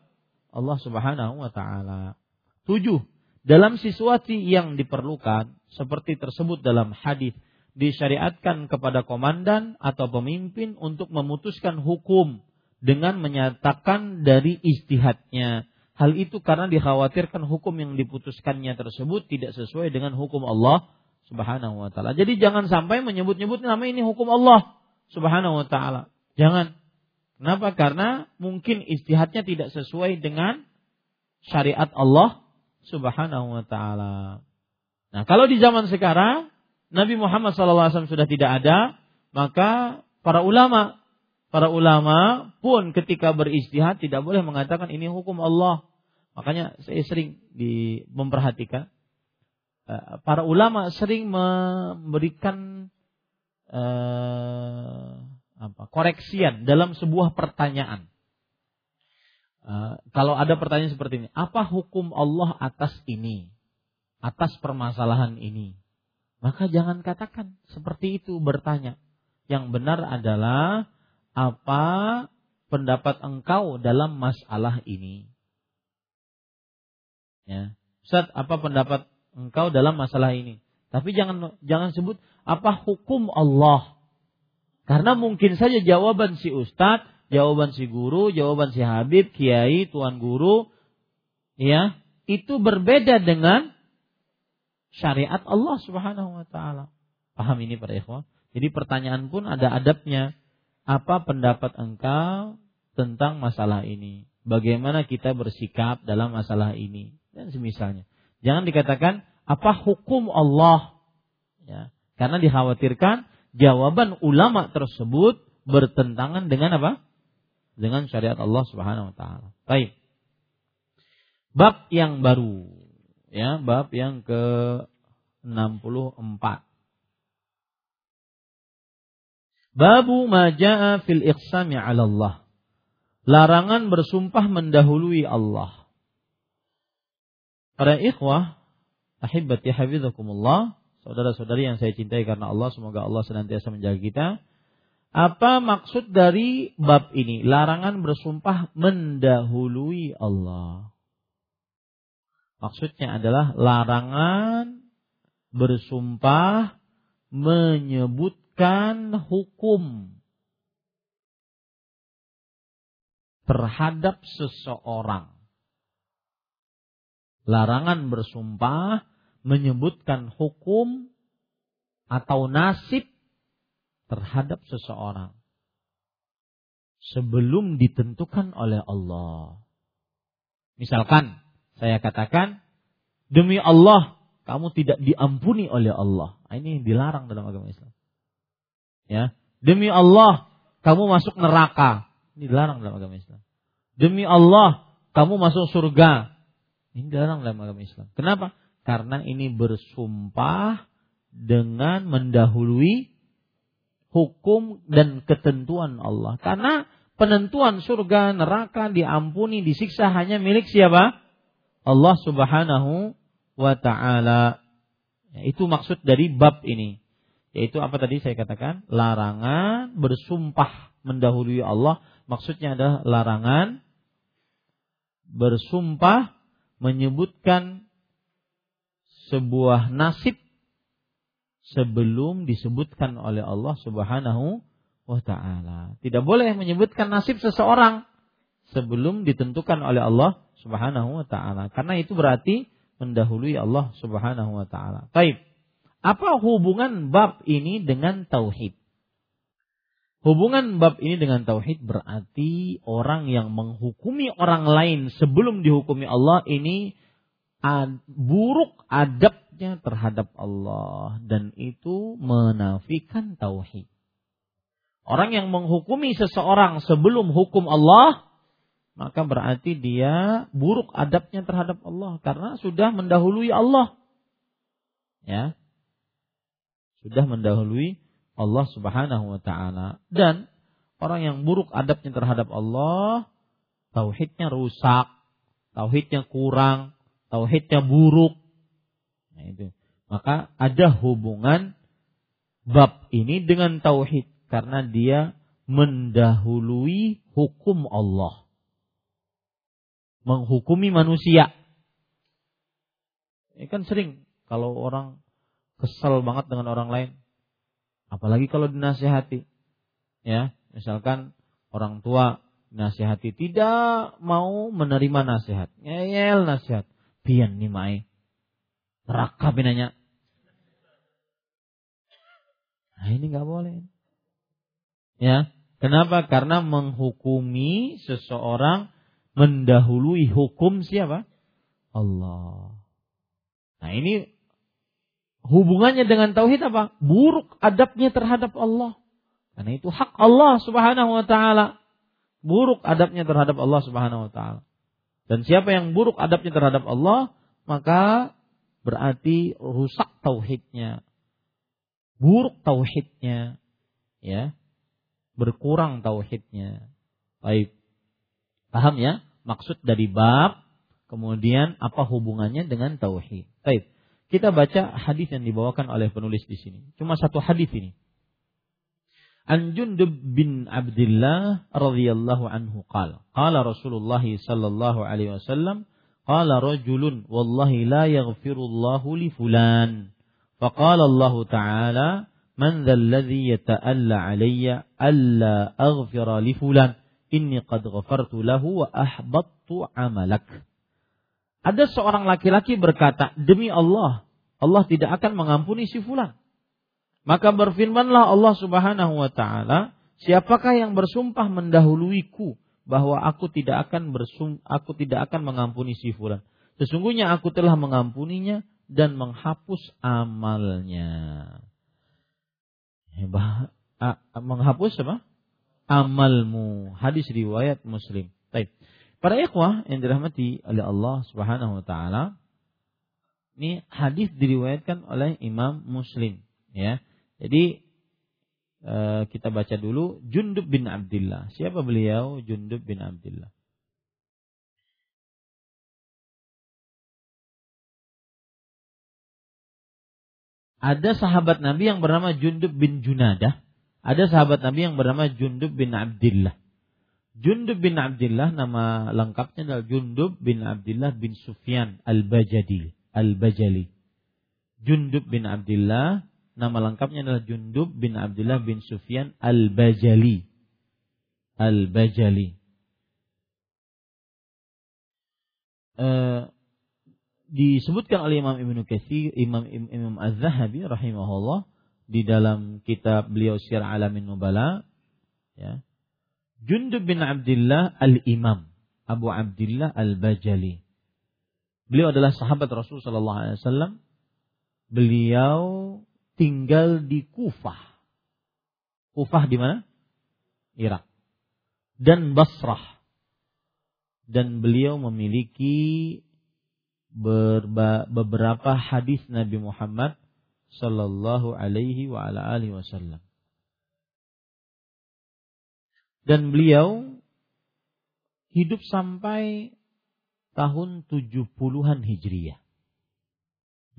Allah Subhanahu wa taala. Tujuh, dalam situasi yang diperlukan seperti tersebut dalam hadis disyariatkan kepada komandan atau pemimpin untuk memutuskan hukum dengan menyatakan dari istihadnya Hal itu karena dikhawatirkan hukum yang diputuskannya tersebut tidak sesuai dengan hukum Allah Subhanahu wa taala. Jadi jangan sampai menyebut-nyebut nama ini hukum Allah Subhanahu wa taala. Jangan. Kenapa? Karena mungkin istihadnya tidak sesuai dengan syariat Allah Subhanahu wa taala. Nah, kalau di zaman sekarang Nabi Muhammad SAW sudah tidak ada, maka para ulama Para ulama pun ketika beristihad tidak boleh mengatakan ini hukum Allah. Makanya saya sering di memperhatikan eh, para ulama sering memberikan uh, apa koreksian dalam sebuah pertanyaan. Uh, kalau ada pertanyaan seperti ini, apa hukum Allah atas ini, atas permasalahan ini? Maka jangan katakan seperti itu bertanya. Yang benar adalah apa pendapat engkau dalam masalah ini? Ya. Ustaz, apa pendapat engkau dalam masalah ini? Tapi jangan jangan sebut apa hukum Allah. Karena mungkin saja jawaban si ustadz, jawaban si guru, jawaban si habib, kiai, tuan guru, ya, itu berbeda dengan syariat Allah Subhanahu wa taala. Paham ini para ikhwan? Jadi pertanyaan pun ada adabnya apa pendapat engkau tentang masalah ini? Bagaimana kita bersikap dalam masalah ini? Dan semisalnya. Jangan dikatakan apa hukum Allah? Ya, karena dikhawatirkan jawaban ulama tersebut bertentangan dengan apa? Dengan syariat Allah Subhanahu wa taala. Baik. Bab yang baru. Ya, bab yang ke 64. Babu maja'a fil iqsami 'ala Allah. Larangan bersumpah mendahului Allah. Para ikhwah, ahibati hafizakumullah, saudara-saudari yang saya cintai karena Allah, semoga Allah senantiasa menjaga kita. Apa maksud dari bab ini? Larangan bersumpah mendahului Allah. Maksudnya adalah larangan bersumpah menyebutkan hukum terhadap seseorang. Larangan bersumpah menyebutkan hukum atau nasib terhadap seseorang sebelum ditentukan oleh Allah. Misalkan saya katakan demi Allah kamu tidak diampuni oleh Allah. Nah, ini dilarang dalam agama Islam. Ya, demi Allah kamu masuk neraka. Ini dilarang dalam agama Islam. Demi Allah kamu masuk surga. Ini dilarang dalam agama Islam. Kenapa? Karena ini bersumpah dengan mendahului hukum dan ketentuan Allah. Karena penentuan surga, neraka, diampuni, disiksa hanya milik siapa? Allah Subhanahu wa taala. Ya, itu maksud dari bab ini. Yaitu apa tadi saya katakan? Larangan bersumpah mendahului Allah. Maksudnya adalah larangan bersumpah menyebutkan sebuah nasib sebelum disebutkan oleh Allah Subhanahu wa taala. Tidak boleh menyebutkan nasib seseorang sebelum ditentukan oleh Allah Subhanahu wa taala. Karena itu berarti mendahului Allah Subhanahu wa taala. Baik. Apa hubungan bab ini dengan tauhid? Hubungan bab ini dengan tauhid berarti orang yang menghukumi orang lain sebelum dihukumi Allah ini buruk adabnya terhadap Allah dan itu menafikan tauhid. Orang yang menghukumi seseorang sebelum hukum Allah maka berarti dia buruk adabnya terhadap Allah karena sudah mendahului Allah. Ya. Sudah mendahului Allah Subhanahu wa taala dan orang yang buruk adabnya terhadap Allah tauhidnya rusak, tauhidnya kurang, tauhidnya buruk. Nah itu. Maka ada hubungan bab ini dengan tauhid karena dia mendahului hukum Allah. Menghukumi manusia. Ini kan sering kalau orang kesel banget dengan orang lain. Apalagi kalau dinasihati. Ya, misalkan orang tua nasihati tidak mau menerima nasihat. Ngeyel nasihat pian ni mai. Neraka pinanya. Nah ini nggak boleh. Ya, kenapa? Karena menghukumi seseorang mendahului hukum siapa? Allah. Nah ini hubungannya dengan tauhid apa? Buruk adabnya terhadap Allah. Karena itu hak Allah Subhanahu wa taala. Buruk adabnya terhadap Allah Subhanahu wa taala. Dan siapa yang buruk adabnya terhadap Allah, maka berarti rusak tauhidnya. Buruk tauhidnya. Ya. Berkurang tauhidnya. Baik. Paham ya? Maksud dari bab, kemudian apa hubungannya dengan tauhid. Baik. Kita baca hadis yang dibawakan oleh penulis di sini. Cuma satu hadis ini. An Jundub bin Abdullah radhiyallahu anhu qala qala Rasulullah sallallahu alaihi wasallam qala rajulun wallahi la yaghfirullahu li fulan faqala Allah ta'ala man dhal ladzi yata'alla alayya alla aghfira li fulan inni qad ghafartu lahu wa ahbattu amalak Ada seorang laki-laki berkata demi Allah Allah tidak akan mengampuni si fulan maka berfirmanlah Allah Subhanahu wa taala, siapakah yang bersumpah mendahuluiku bahwa aku tidak akan bersum aku tidak akan mengampuni si fulan. Sesungguhnya aku telah mengampuninya dan menghapus amalnya. A, menghapus apa? amalmu. Hadis riwayat Muslim. Baik. Para ikhwah yang dirahmati oleh Allah Subhanahu wa taala, ini hadis diriwayatkan oleh Imam Muslim, ya. Jadi eh, kita baca dulu Jundub bin Abdullah. Siapa beliau? Jundub bin Abdullah. Ada sahabat Nabi yang bernama Jundub bin Junadah ada sahabat Nabi yang bernama Jundub bin Abdullah. Jundub bin Abdullah nama lengkapnya adalah Jundub bin Abdullah bin Sufyan al-Bajali. Al-Bajali. Jundub bin Abdullah nama lengkapnya adalah Jundub bin Abdullah bin Sufyan al-Bajali. Al-Bajali. Uh, disebutkan oleh Imam Ibnu Katsir, Imam Imam Az-Zahabi rahimahullah di dalam kitab beliau Syiar Alamin Nubala ya. Jundub bin Abdullah Al-Imam, Abu Abdullah Al-Bajali. Beliau adalah sahabat Rasul sallallahu alaihi wasallam. Beliau tinggal di Kufah. Kufah di mana? Irak. Dan Basrah. Dan beliau memiliki beberapa hadis Nabi Muhammad sallallahu alaihi wa ala alihi wasallam. Dan beliau hidup sampai tahun 70-an Hijriah.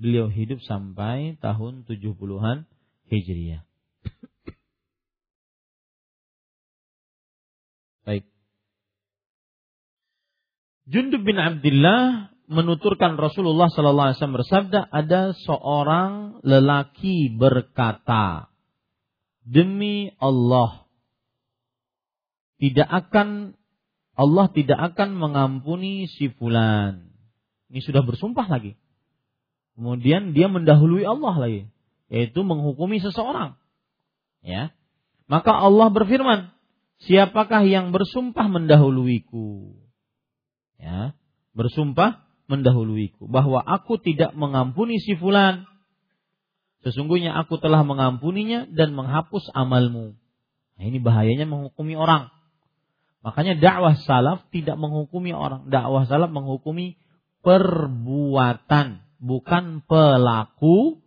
Beliau hidup sampai tahun 70-an Hijriah. Baik. Jundub bin Abdullah menuturkan Rasulullah sallallahu alaihi wasallam bersabda ada seorang lelaki berkata demi Allah tidak akan Allah tidak akan mengampuni si fulan. Ini sudah bersumpah lagi. Kemudian dia mendahului Allah lagi, yaitu menghukumi seseorang. Ya. Maka Allah berfirman, "Siapakah yang bersumpah mendahuluiku?" Ya, bersumpah mendahuluiku. Bahwa aku tidak mengampuni si fulan. Sesungguhnya aku telah mengampuninya dan menghapus amalmu. Nah, ini bahayanya menghukumi orang. Makanya dakwah salaf tidak menghukumi orang. Dakwah salaf menghukumi perbuatan bukan pelaku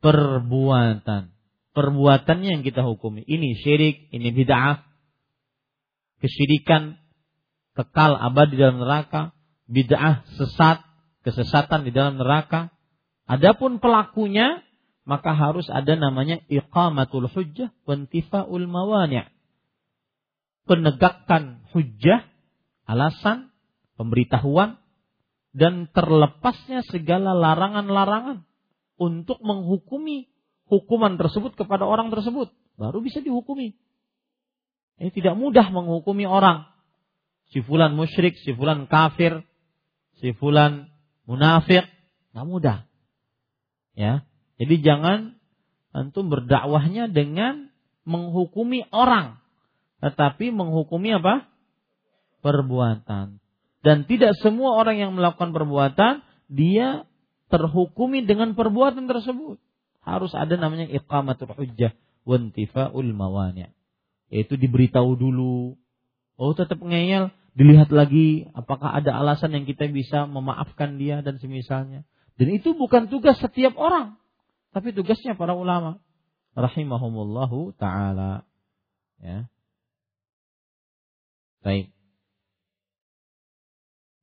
perbuatan. Perbuatannya yang kita hukumi. Ini syirik ini bid'ah. Kesyirikan kekal abadi dalam neraka bid'ah sesat, kesesatan di dalam neraka. Adapun pelakunya maka harus ada namanya iqamatul hujjah wa intifa'ul mawani'. Penegakkan hujjah, alasan, pemberitahuan dan terlepasnya segala larangan-larangan untuk menghukumi hukuman tersebut kepada orang tersebut baru bisa dihukumi. Ini tidak mudah menghukumi orang. Si fulan musyrik, si fulan kafir, si fulan munafik, nggak mudah. Ya. Jadi jangan antum berdakwahnya dengan menghukumi orang, tetapi menghukumi apa? perbuatan. Dan tidak semua orang yang melakukan perbuatan dia terhukumi dengan perbuatan tersebut. Harus ada namanya iqamatul hujjah wantifa'ul mawani'. Yaitu diberitahu dulu. Oh tetap ngeyel, dilihat lagi apakah ada alasan yang kita bisa memaafkan dia dan semisalnya. Dan itu bukan tugas setiap orang, tapi tugasnya para ulama rahimahumullahu taala. Ya. Baik.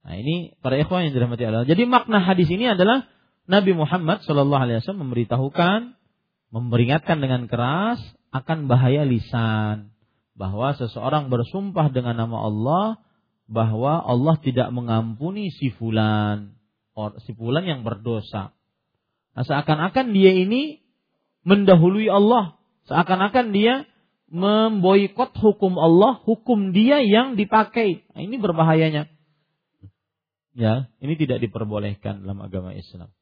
Nah, ini para ikhwan yang dirahmati Allah. Jadi makna hadis ini adalah Nabi Muhammad Shallallahu alaihi wasallam memberitahukan, memperingatkan dengan keras akan bahaya lisan bahwa seseorang bersumpah dengan nama Allah bahwa Allah tidak mengampuni si fulan, si fulan yang berdosa. Nah, seakan-akan dia ini mendahului Allah, seakan-akan dia memboikot hukum Allah, hukum dia yang dipakai. Nah, ini berbahayanya. Ya, ini tidak diperbolehkan dalam agama Islam.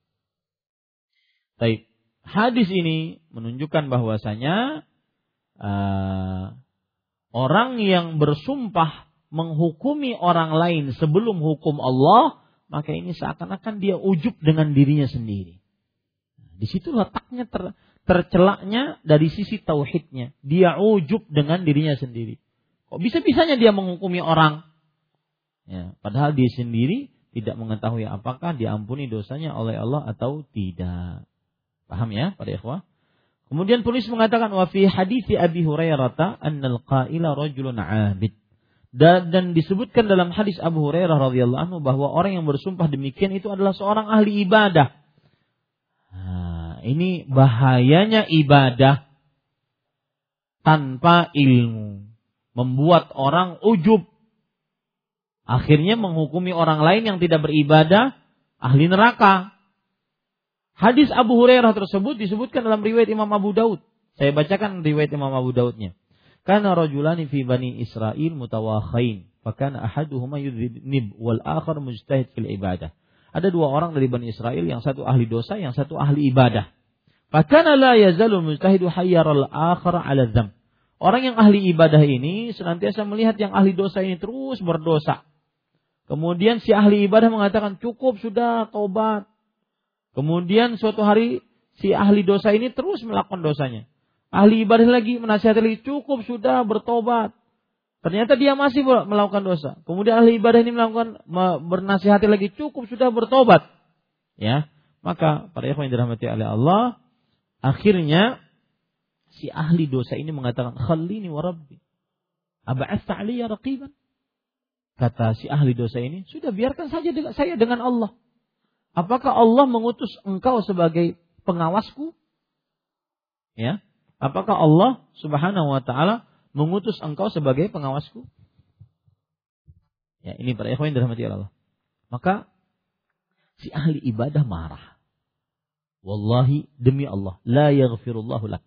Baik, hadis ini menunjukkan bahwasanya uh, orang yang bersumpah menghukumi orang lain sebelum hukum Allah, maka ini seakan-akan dia ujub dengan dirinya sendiri. Di situ letaknya ter, tercelaknya dari sisi tauhidnya. Dia ujub dengan dirinya sendiri. Kok bisa-bisanya dia menghukumi orang? Ya, padahal dia sendiri tidak mengetahui apakah diampuni dosanya oleh Allah atau tidak. Paham ya, pada ikhwah? Kemudian penulis mengatakan wa fi hadis Abi Hurairah annal qaila rajulun 'abid. Dan, disebutkan dalam hadis Abu Hurairah radhiyallahu anhu bahwa orang yang bersumpah demikian itu adalah seorang ahli ibadah. Nah, ini bahayanya ibadah tanpa ilmu. Membuat orang ujub. Akhirnya menghukumi orang lain yang tidak beribadah ahli neraka. Hadis Abu Hurairah tersebut disebutkan dalam riwayat Imam Abu Daud. Saya bacakan riwayat Imam Abu Daudnya. Karena rajulani fi bani Israel mutawakhain. Fakana ahaduhuma yudhnib wal akhar mujtahid fil ibadah. Ada dua orang dari Bani Israel, yang satu ahli dosa, yang satu ahli ibadah. Fakana la yazalu mujtahidu al akhar ala dzam. Orang yang ahli ibadah ini senantiasa melihat yang ahli dosa ini terus berdosa. Kemudian si ahli ibadah mengatakan cukup sudah tobat. Kemudian suatu hari si ahli dosa ini terus melakukan dosanya. Ahli ibadah lagi menasihati lagi cukup sudah bertobat. Ternyata dia masih melakukan dosa. Kemudian ahli ibadah ini melakukan bernasihati lagi cukup sudah bertobat. Ya, maka para ikhwan yang dirahmati oleh Allah, akhirnya si ahli dosa ini mengatakan khalini wa rabbi. Aba'atha aliyya raqiban. Kata si ahli dosa ini, sudah biarkan saja saya dengan Allah. Apakah Allah mengutus engkau sebagai pengawasku? Ya. Apakah Allah Subhanahu wa taala mengutus engkau sebagai pengawasku? Ya, ini para ikhwan dirahmati Allah. Maka si ahli ibadah marah. Wallahi demi Allah, la yaghfirullahu lak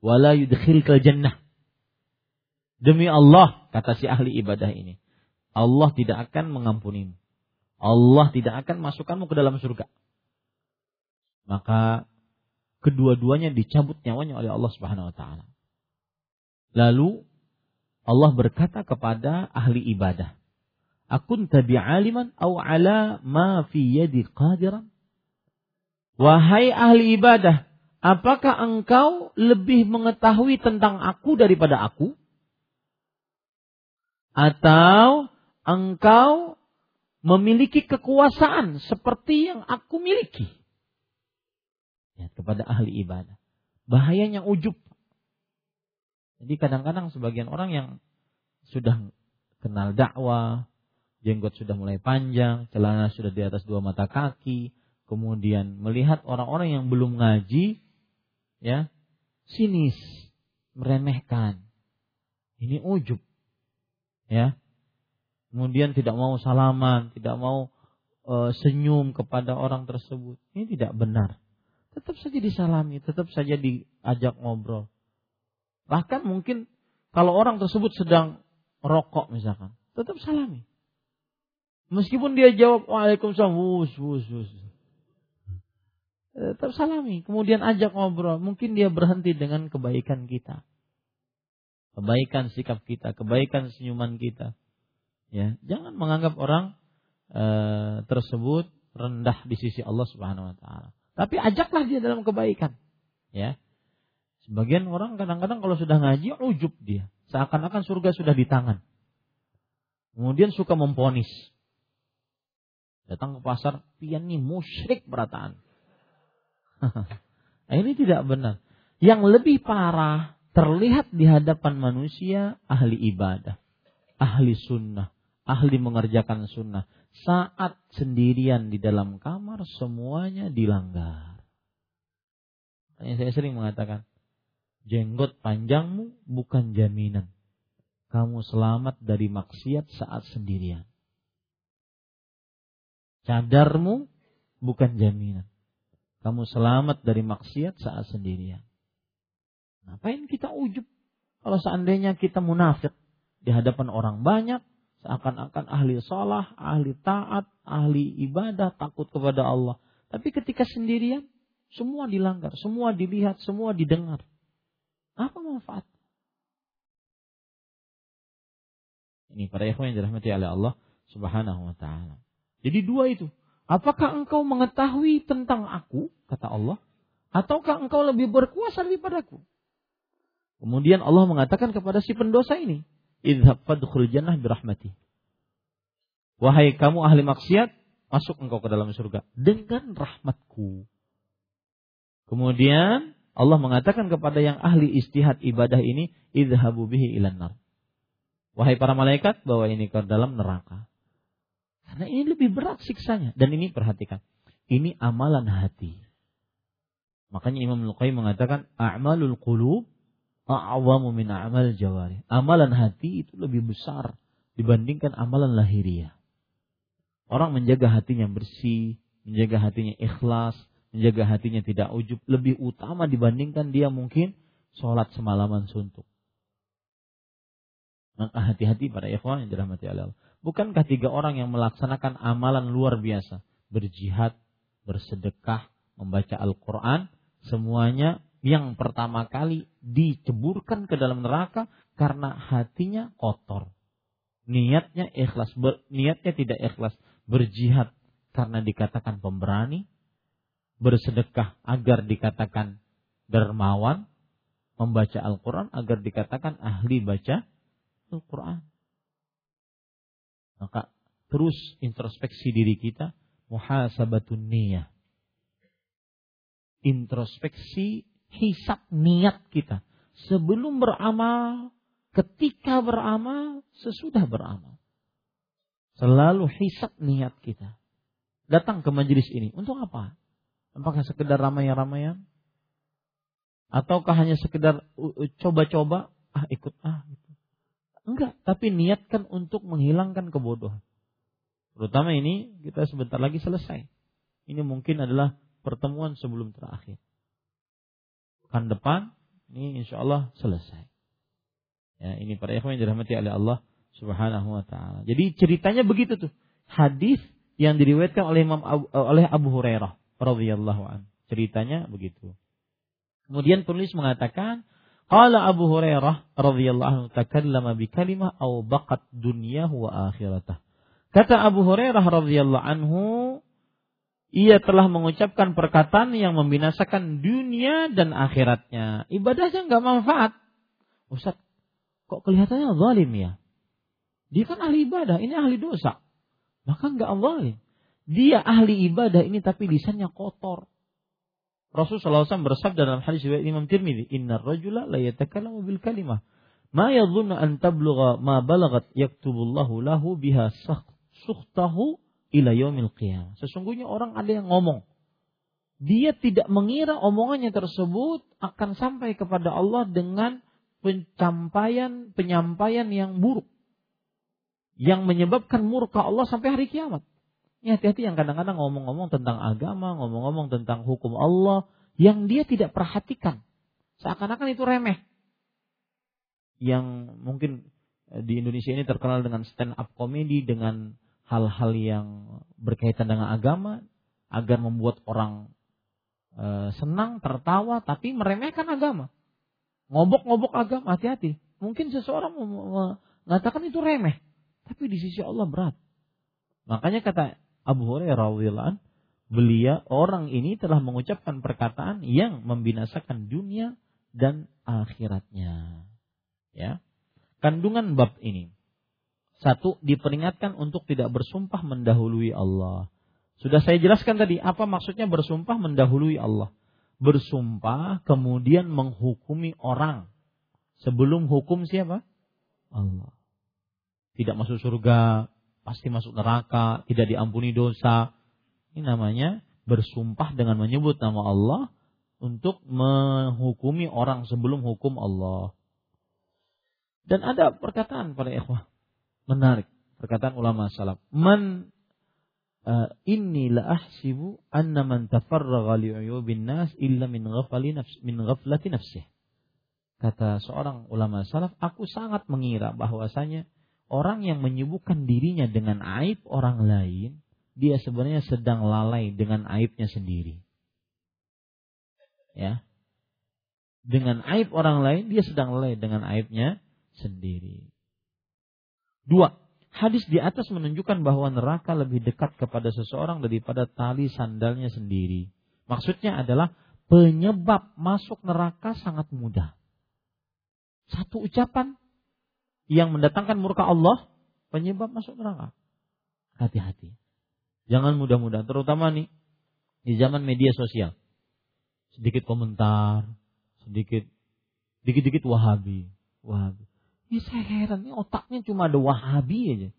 wa la yudkhilkal jannah. Demi Allah, kata si ahli ibadah ini, Allah tidak akan mengampunimu. Allah tidak akan masukkanmu ke dalam surga. Maka kedua-duanya dicabut nyawanya oleh Allah Subhanahu wa taala. Lalu Allah berkata kepada ahli ibadah, Akun tabi aliman au ala ma fi yadi qadiran? Wahai ahli ibadah, apakah engkau lebih mengetahui tentang aku daripada aku? Atau engkau memiliki kekuasaan seperti yang aku miliki? Ya, kepada ahli ibadah. Bahayanya ujub. Jadi kadang-kadang sebagian orang yang sudah kenal dakwah, jenggot sudah mulai panjang, celana sudah di atas dua mata kaki, kemudian melihat orang-orang yang belum ngaji, ya sinis, meremehkan. Ini ujub, ya. Kemudian tidak mau salaman, tidak mau e, senyum kepada orang tersebut. Ini tidak benar. Tetap saja disalami, tetap saja diajak ngobrol. Bahkan mungkin kalau orang tersebut sedang rokok misalkan, tetap salami. Meskipun dia jawab Waalaikumsalam, wus, wus, wus. Tetap salami. Kemudian ajak ngobrol. Mungkin dia berhenti dengan kebaikan kita. Kebaikan sikap kita, kebaikan senyuman kita. Ya, jangan menganggap orang e, tersebut rendah di sisi Allah Subhanahu wa taala. Tapi ajaklah dia dalam kebaikan. Ya. Sebagian orang kadang-kadang kalau sudah ngaji ujub dia, seakan-akan surga sudah di tangan. Kemudian suka memponis. Datang ke pasar, pian nih musyrik berataan. nah, ini tidak benar. Yang lebih parah terlihat di hadapan manusia ahli ibadah, ahli sunnah, ahli mengerjakan sunnah. Saat sendirian di dalam kamar semuanya dilanggar. Saya sering mengatakan, Jenggot panjangmu bukan jaminan. Kamu selamat dari maksiat saat sendirian. Cadarmu bukan jaminan. Kamu selamat dari maksiat saat sendirian. Ngapain kita ujub? Kalau seandainya kita munafik di hadapan orang banyak, seakan-akan ahli salah, ahli taat, ahli ibadah, takut kepada Allah. Tapi ketika sendirian, semua dilanggar, semua dilihat, semua didengar. Apa manfaat? Ini para ikhwan yang dirahmati oleh Allah Subhanahu wa taala. Jadi dua itu. Apakah engkau mengetahui tentang aku, kata Allah, ataukah engkau lebih berkuasa daripadaku? Kemudian Allah mengatakan kepada si pendosa ini, "Idhab fadkhul jannah birahmati." Wahai kamu ahli maksiat, masuk engkau ke dalam surga dengan rahmatku. Kemudian Allah mengatakan kepada yang ahli istihad ibadah ini, idhabu bihi ilan nar. Wahai para malaikat, bawa ini ke dalam neraka. Karena ini lebih berat siksanya. Dan ini perhatikan. Ini amalan hati. Makanya Imam Luqai mengatakan a'malul qulub a'wamu min a'mal jawari. Amalan hati itu lebih besar dibandingkan amalan lahiriah. Orang menjaga hatinya bersih, menjaga hatinya ikhlas, menjaga hatinya tidak ujub lebih utama dibandingkan dia mungkin sholat semalaman suntuk. Maka hati-hati pada ikhwan yang dirahmati Allah. Bukankah tiga orang yang melaksanakan amalan luar biasa? Berjihad, bersedekah, membaca Al-Quran, semuanya yang pertama kali diceburkan ke dalam neraka karena hatinya kotor. Niatnya ikhlas, ber, niatnya tidak ikhlas, berjihad karena dikatakan pemberani, bersedekah agar dikatakan dermawan, membaca Al-Quran agar dikatakan ahli baca Al-Quran. Maka terus introspeksi diri kita, muhasabatun niyah. Introspeksi hisap niat kita. Sebelum beramal, ketika beramal, sesudah beramal. Selalu hisap niat kita. Datang ke majelis ini. Untuk apa? Apakah sekedar ramai-ramaian? Ataukah hanya sekedar coba-coba? Ah ikut ah. Gitu. Enggak, tapi niatkan untuk menghilangkan kebodohan. Terutama ini kita sebentar lagi selesai. Ini mungkin adalah pertemuan sebelum terakhir. Kan depan ini insya Allah selesai. Ya, ini para ikhwan yang dirahmati oleh Allah Subhanahu wa taala. Jadi ceritanya begitu tuh. Hadis yang diriwayatkan oleh Imam Abu, oleh Abu Hurairah radhiyallahu an. Ceritanya begitu. Kemudian penulis mengatakan, qala Abu Hurairah radhiyallahu anhu takallama bi kalimah aw baqat dunyahu wa akhiratah. Kata Abu Hurairah radhiyallahu anhu, ia telah mengucapkan perkataan yang membinasakan dunia dan akhiratnya. Ibadahnya nggak manfaat. Ustaz, kok kelihatannya zalim ya? Dia kan ahli ibadah, ini ahli dosa. Maka nggak zalim. Dia ahli ibadah ini tapi lisannya kotor. Rasulullah SAW bersabda dalam hadis riwayat Imam Tirmidzi, "Innar rajula la yatakallamu bil kalimah ma yadhunnu an tablugha ma balagat yaktubullahu lahu biha sukhtahu ila yaumil qiyamah. Sesungguhnya orang ada yang ngomong. Dia tidak mengira omongannya tersebut akan sampai kepada Allah dengan pencapaian penyampaian yang buruk yang menyebabkan murka Allah sampai hari kiamat. Ini hati-hati yang kadang-kadang ngomong-ngomong tentang agama, ngomong-ngomong tentang hukum Allah yang dia tidak perhatikan. Seakan-akan itu remeh. Yang mungkin di Indonesia ini terkenal dengan stand up comedy dengan hal-hal yang berkaitan dengan agama agar membuat orang e, senang, tertawa, tapi meremehkan agama. Ngobok-ngobok agama, hati-hati. Mungkin seseorang mengatakan itu remeh, tapi di sisi Allah berat. Makanya kata Abu Hurairah radhiyallahu beliau orang ini telah mengucapkan perkataan yang membinasakan dunia dan akhiratnya. Ya. Kandungan bab ini satu, diperingatkan untuk tidak bersumpah mendahului Allah. Sudah saya jelaskan tadi, apa maksudnya bersumpah mendahului Allah? Bersumpah kemudian menghukumi orang. Sebelum hukum siapa? Allah. Tidak masuk surga, pasti masuk neraka, tidak diampuni dosa. Ini namanya bersumpah dengan menyebut nama Allah untuk menghukumi orang sebelum hukum Allah. Dan ada perkataan pada ikhwah Menarik perkataan ulama salaf. Man uh, inni la ahsibu anna man tafarragha li uyubin nas illa min ghafali nafs min ghaflati nafsih. Kata seorang ulama salaf, aku sangat mengira bahwasanya orang yang menyibukkan dirinya dengan aib orang lain, dia sebenarnya sedang lalai dengan aibnya sendiri. Ya. Dengan aib orang lain, dia sedang lalai dengan aibnya sendiri. Dua, hadis di atas menunjukkan bahwa neraka lebih dekat kepada seseorang daripada tali sandalnya sendiri. Maksudnya adalah penyebab masuk neraka sangat mudah. Satu ucapan yang mendatangkan murka Allah, penyebab masuk neraka. Hati-hati. Jangan mudah-mudah, terutama nih di zaman media sosial. Sedikit komentar, sedikit dikit-dikit wahabi, wahabi. Ini saya heran, ini otaknya cuma ada Wahabi aja.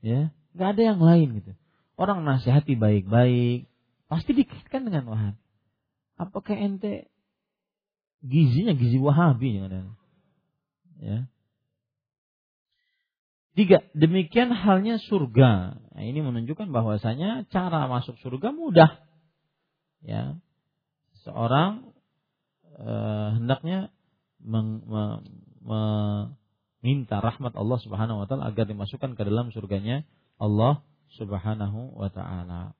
Ya, nggak ada yang lain gitu. Orang nasihati baik-baik, pasti dikaitkan dengan Wahabi. Apakah ente gizinya gizi Wahabi jangan Ya. Tiga, demikian halnya surga. Nah, ini menunjukkan bahwasanya cara masuk surga mudah. Ya. Seorang eh, hendaknya meng, me, meminta rahmat Allah Subhanahu wa taala agar dimasukkan ke dalam surganya Allah Subhanahu wa taala.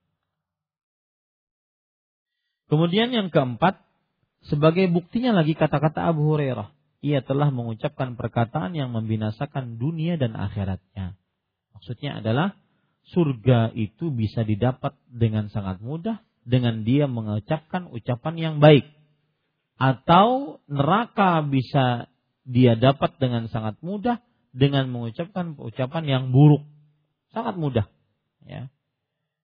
Kemudian yang keempat, sebagai buktinya lagi kata-kata Abu Hurairah, ia telah mengucapkan perkataan yang membinasakan dunia dan akhiratnya. Maksudnya adalah surga itu bisa didapat dengan sangat mudah dengan dia mengucapkan ucapan yang baik. Atau neraka bisa dia dapat dengan sangat mudah dengan mengucapkan ucapan yang buruk. Sangat mudah. Ya.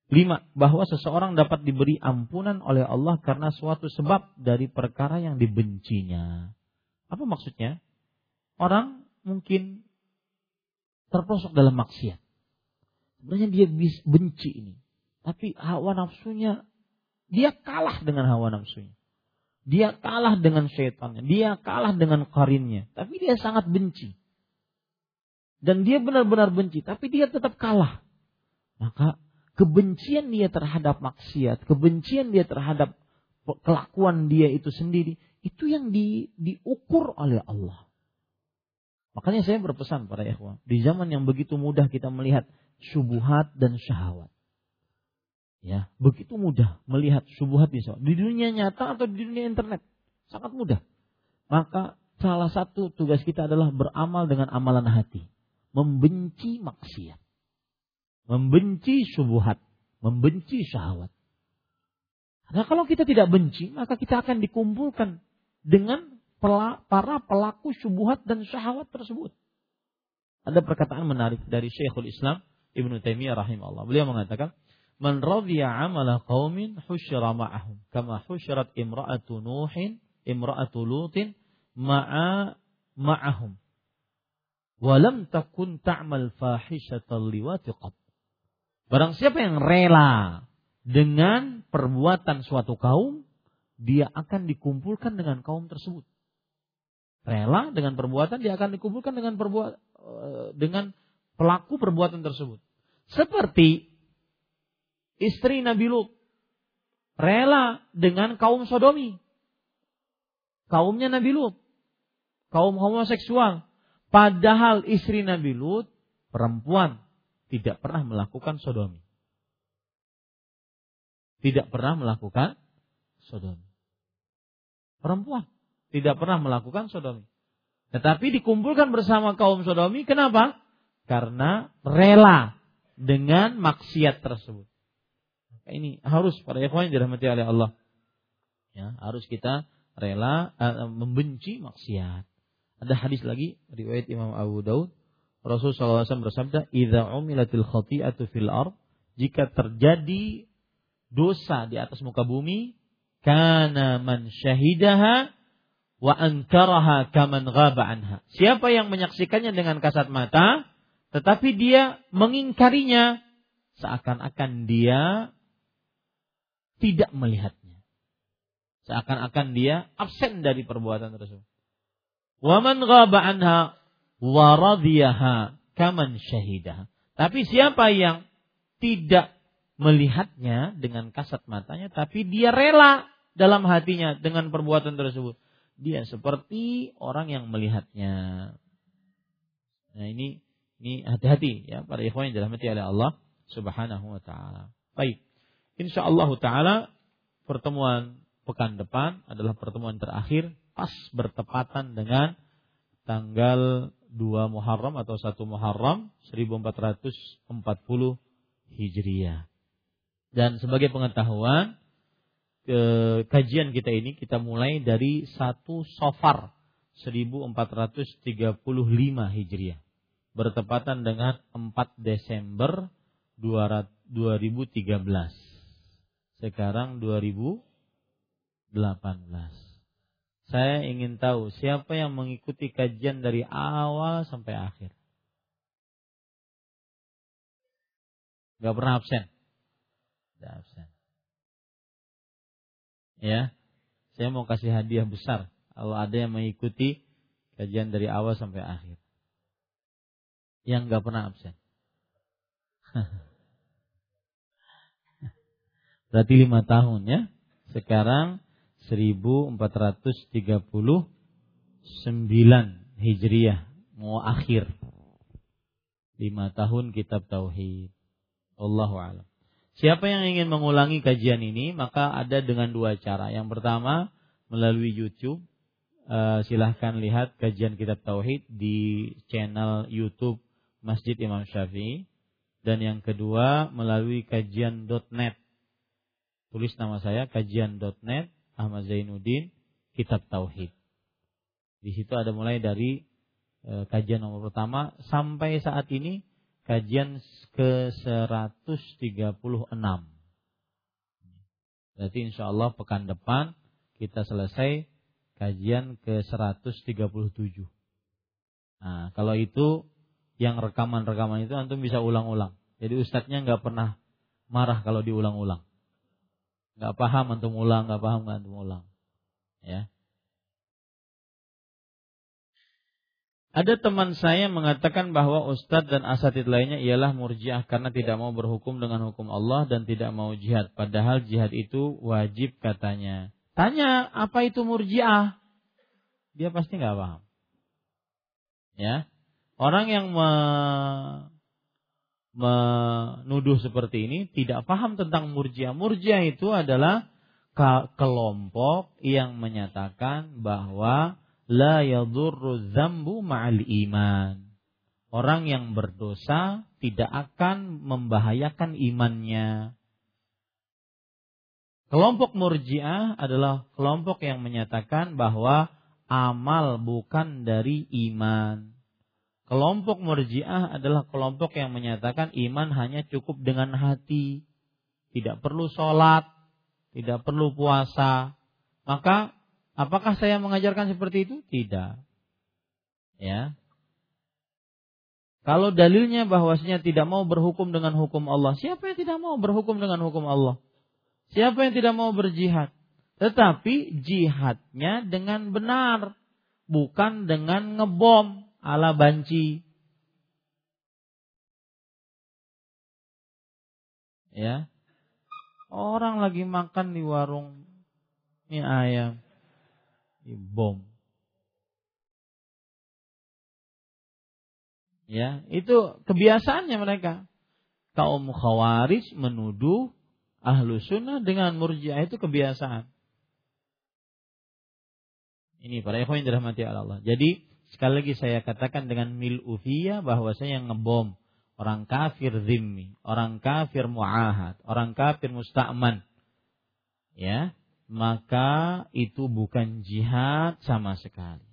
Lima, bahwa seseorang dapat diberi ampunan oleh Allah karena suatu sebab dari perkara yang dibencinya. Apa maksudnya? Orang mungkin terprosok dalam maksiat. Sebenarnya dia benci ini. Tapi hawa nafsunya, dia kalah dengan hawa nafsunya. Dia kalah dengan setannya. Dia kalah dengan karinnya. Tapi dia sangat benci. Dan dia benar-benar benci. Tapi dia tetap kalah. Maka kebencian dia terhadap maksiat, kebencian dia terhadap kelakuan dia itu sendiri, itu yang di, diukur oleh Allah. Makanya saya berpesan pada ikhwan, di zaman yang begitu mudah kita melihat subuhat dan syahwat. Ya, begitu mudah melihat subuhat di di dunia nyata atau di dunia internet. Sangat mudah. Maka salah satu tugas kita adalah beramal dengan amalan hati, membenci maksiat membenci subuhat, membenci syahwat. Karena kalau kita tidak benci, maka kita akan dikumpulkan dengan para pelaku subuhat dan syahwat tersebut. Ada perkataan menarik dari Syekhul Islam Ibnu Taimiyah rahimahullah. Beliau mengatakan, "Man radiya amala qaumin husyira ma'ahum, kama husyirat imra'atu Nuhin, imra'atu Lutin ma'a ma'ahum." Walam takun ta'mal fahishatal liwati. Barang siapa yang rela dengan perbuatan suatu kaum, dia akan dikumpulkan dengan kaum tersebut. Rela dengan perbuatan dia akan dikumpulkan dengan perbuat eh, dengan pelaku perbuatan tersebut. Seperti istri Nabi Lut rela dengan kaum sodomi. Kaumnya Nabi Lut. Kaum homoseksual. Padahal istri Nabi Lut perempuan tidak pernah melakukan sodomi. Tidak pernah melakukan sodomi. Perempuan tidak pernah melakukan sodomi. Tetapi dikumpulkan bersama kaum sodomi, kenapa? Karena rela dengan maksiat tersebut. Ini harus pada ikhwan yang dirahmati oleh Allah. Ya, harus kita rela uh, membenci maksiat. Ada hadis lagi riwayat Imam Abu Daud Rasulullah SAW bersabda, "Idza umilatil khati'atu fil ard", jika terjadi dosa di atas muka bumi, kana man syahidaha wa ankaraha kaman ghaba anha. Siapa yang menyaksikannya dengan kasat mata, tetapi dia mengingkarinya seakan-akan dia tidak melihatnya. Seakan-akan dia absen dari perbuatan tersebut. Waman ghaba anha waradiyaha kaman syahidah. Tapi siapa yang tidak melihatnya dengan kasat matanya, tapi dia rela dalam hatinya dengan perbuatan tersebut. Dia seperti orang yang melihatnya. Nah ini ini hati-hati ya para ikhwan yang dirahmati oleh Allah Subhanahu wa taala. Baik. Insyaallah taala pertemuan pekan depan adalah pertemuan terakhir pas bertepatan dengan tanggal 2 Muharram atau 1 Muharram 1440 Hijriah. Dan sebagai pengetahuan ke, kajian kita ini kita mulai dari 1 Sofar 1435 Hijriah bertepatan dengan 4 Desember 2013. Sekarang 2018. Saya ingin tahu siapa yang mengikuti kajian dari awal sampai akhir. Gak pernah absen. Gak absen. Ya. Saya mau kasih hadiah besar kalau ada yang mengikuti kajian dari awal sampai akhir. Yang nggak pernah absen. Berarti lima tahun ya. Sekarang 1439 Hijriah mau akhir. Lima tahun kitab Tauhid. Allahu a'lam. Siapa yang ingin mengulangi kajian ini maka ada dengan dua cara. Yang pertama melalui YouTube. Uh, silahkan lihat kajian kitab Tauhid di channel YouTube Masjid Imam Syafi'i. Dan yang kedua melalui kajian.net. Tulis nama saya kajian.net Ahmad Zainuddin Kitab Tauhid. Di situ ada mulai dari e, kajian nomor pertama sampai saat ini kajian ke 136. Berarti insya Allah pekan depan kita selesai kajian ke 137. Nah, kalau itu yang rekaman-rekaman itu antum bisa ulang-ulang. Jadi ustadznya nggak pernah marah kalau diulang-ulang. Nggak paham antum ulang, nggak paham antum ulang. Ya. Ada teman saya mengatakan bahwa ustadz dan asatid lainnya ialah murjiah karena tidak mau berhukum dengan hukum Allah dan tidak mau jihad. Padahal jihad itu wajib katanya. Tanya apa itu murjiah? Dia pasti nggak paham. Ya, orang yang me, menuduh seperti ini tidak paham tentang murjiah. Murjiah itu adalah kelompok yang menyatakan bahwa la yadurru dzambu ma'al iman. Orang yang berdosa tidak akan membahayakan imannya. Kelompok Murji'ah adalah kelompok yang menyatakan bahwa amal bukan dari iman. Kelompok Murji'ah adalah kelompok yang menyatakan iman hanya cukup dengan hati, tidak perlu sholat, tidak perlu puasa. Maka Apakah saya mengajarkan seperti itu? Tidak. Ya. Kalau dalilnya bahwasanya tidak mau berhukum dengan hukum Allah, siapa yang tidak mau berhukum dengan hukum Allah? Siapa yang tidak mau berjihad? Tetapi jihadnya dengan benar, bukan dengan ngebom ala banci. Ya. Orang lagi makan di warung mie ayam bom. Ya, itu kebiasaannya mereka. Kaum khawarij menuduh ahlu sunnah dengan murjiah itu kebiasaan. Ini para ikhwan yang dirahmati Allah. Jadi sekali lagi saya katakan dengan mil ufiyah bahwa saya ngebom orang kafir zimmi, orang kafir muahad, orang kafir musta'man. Ya, maka itu bukan jihad sama sekali.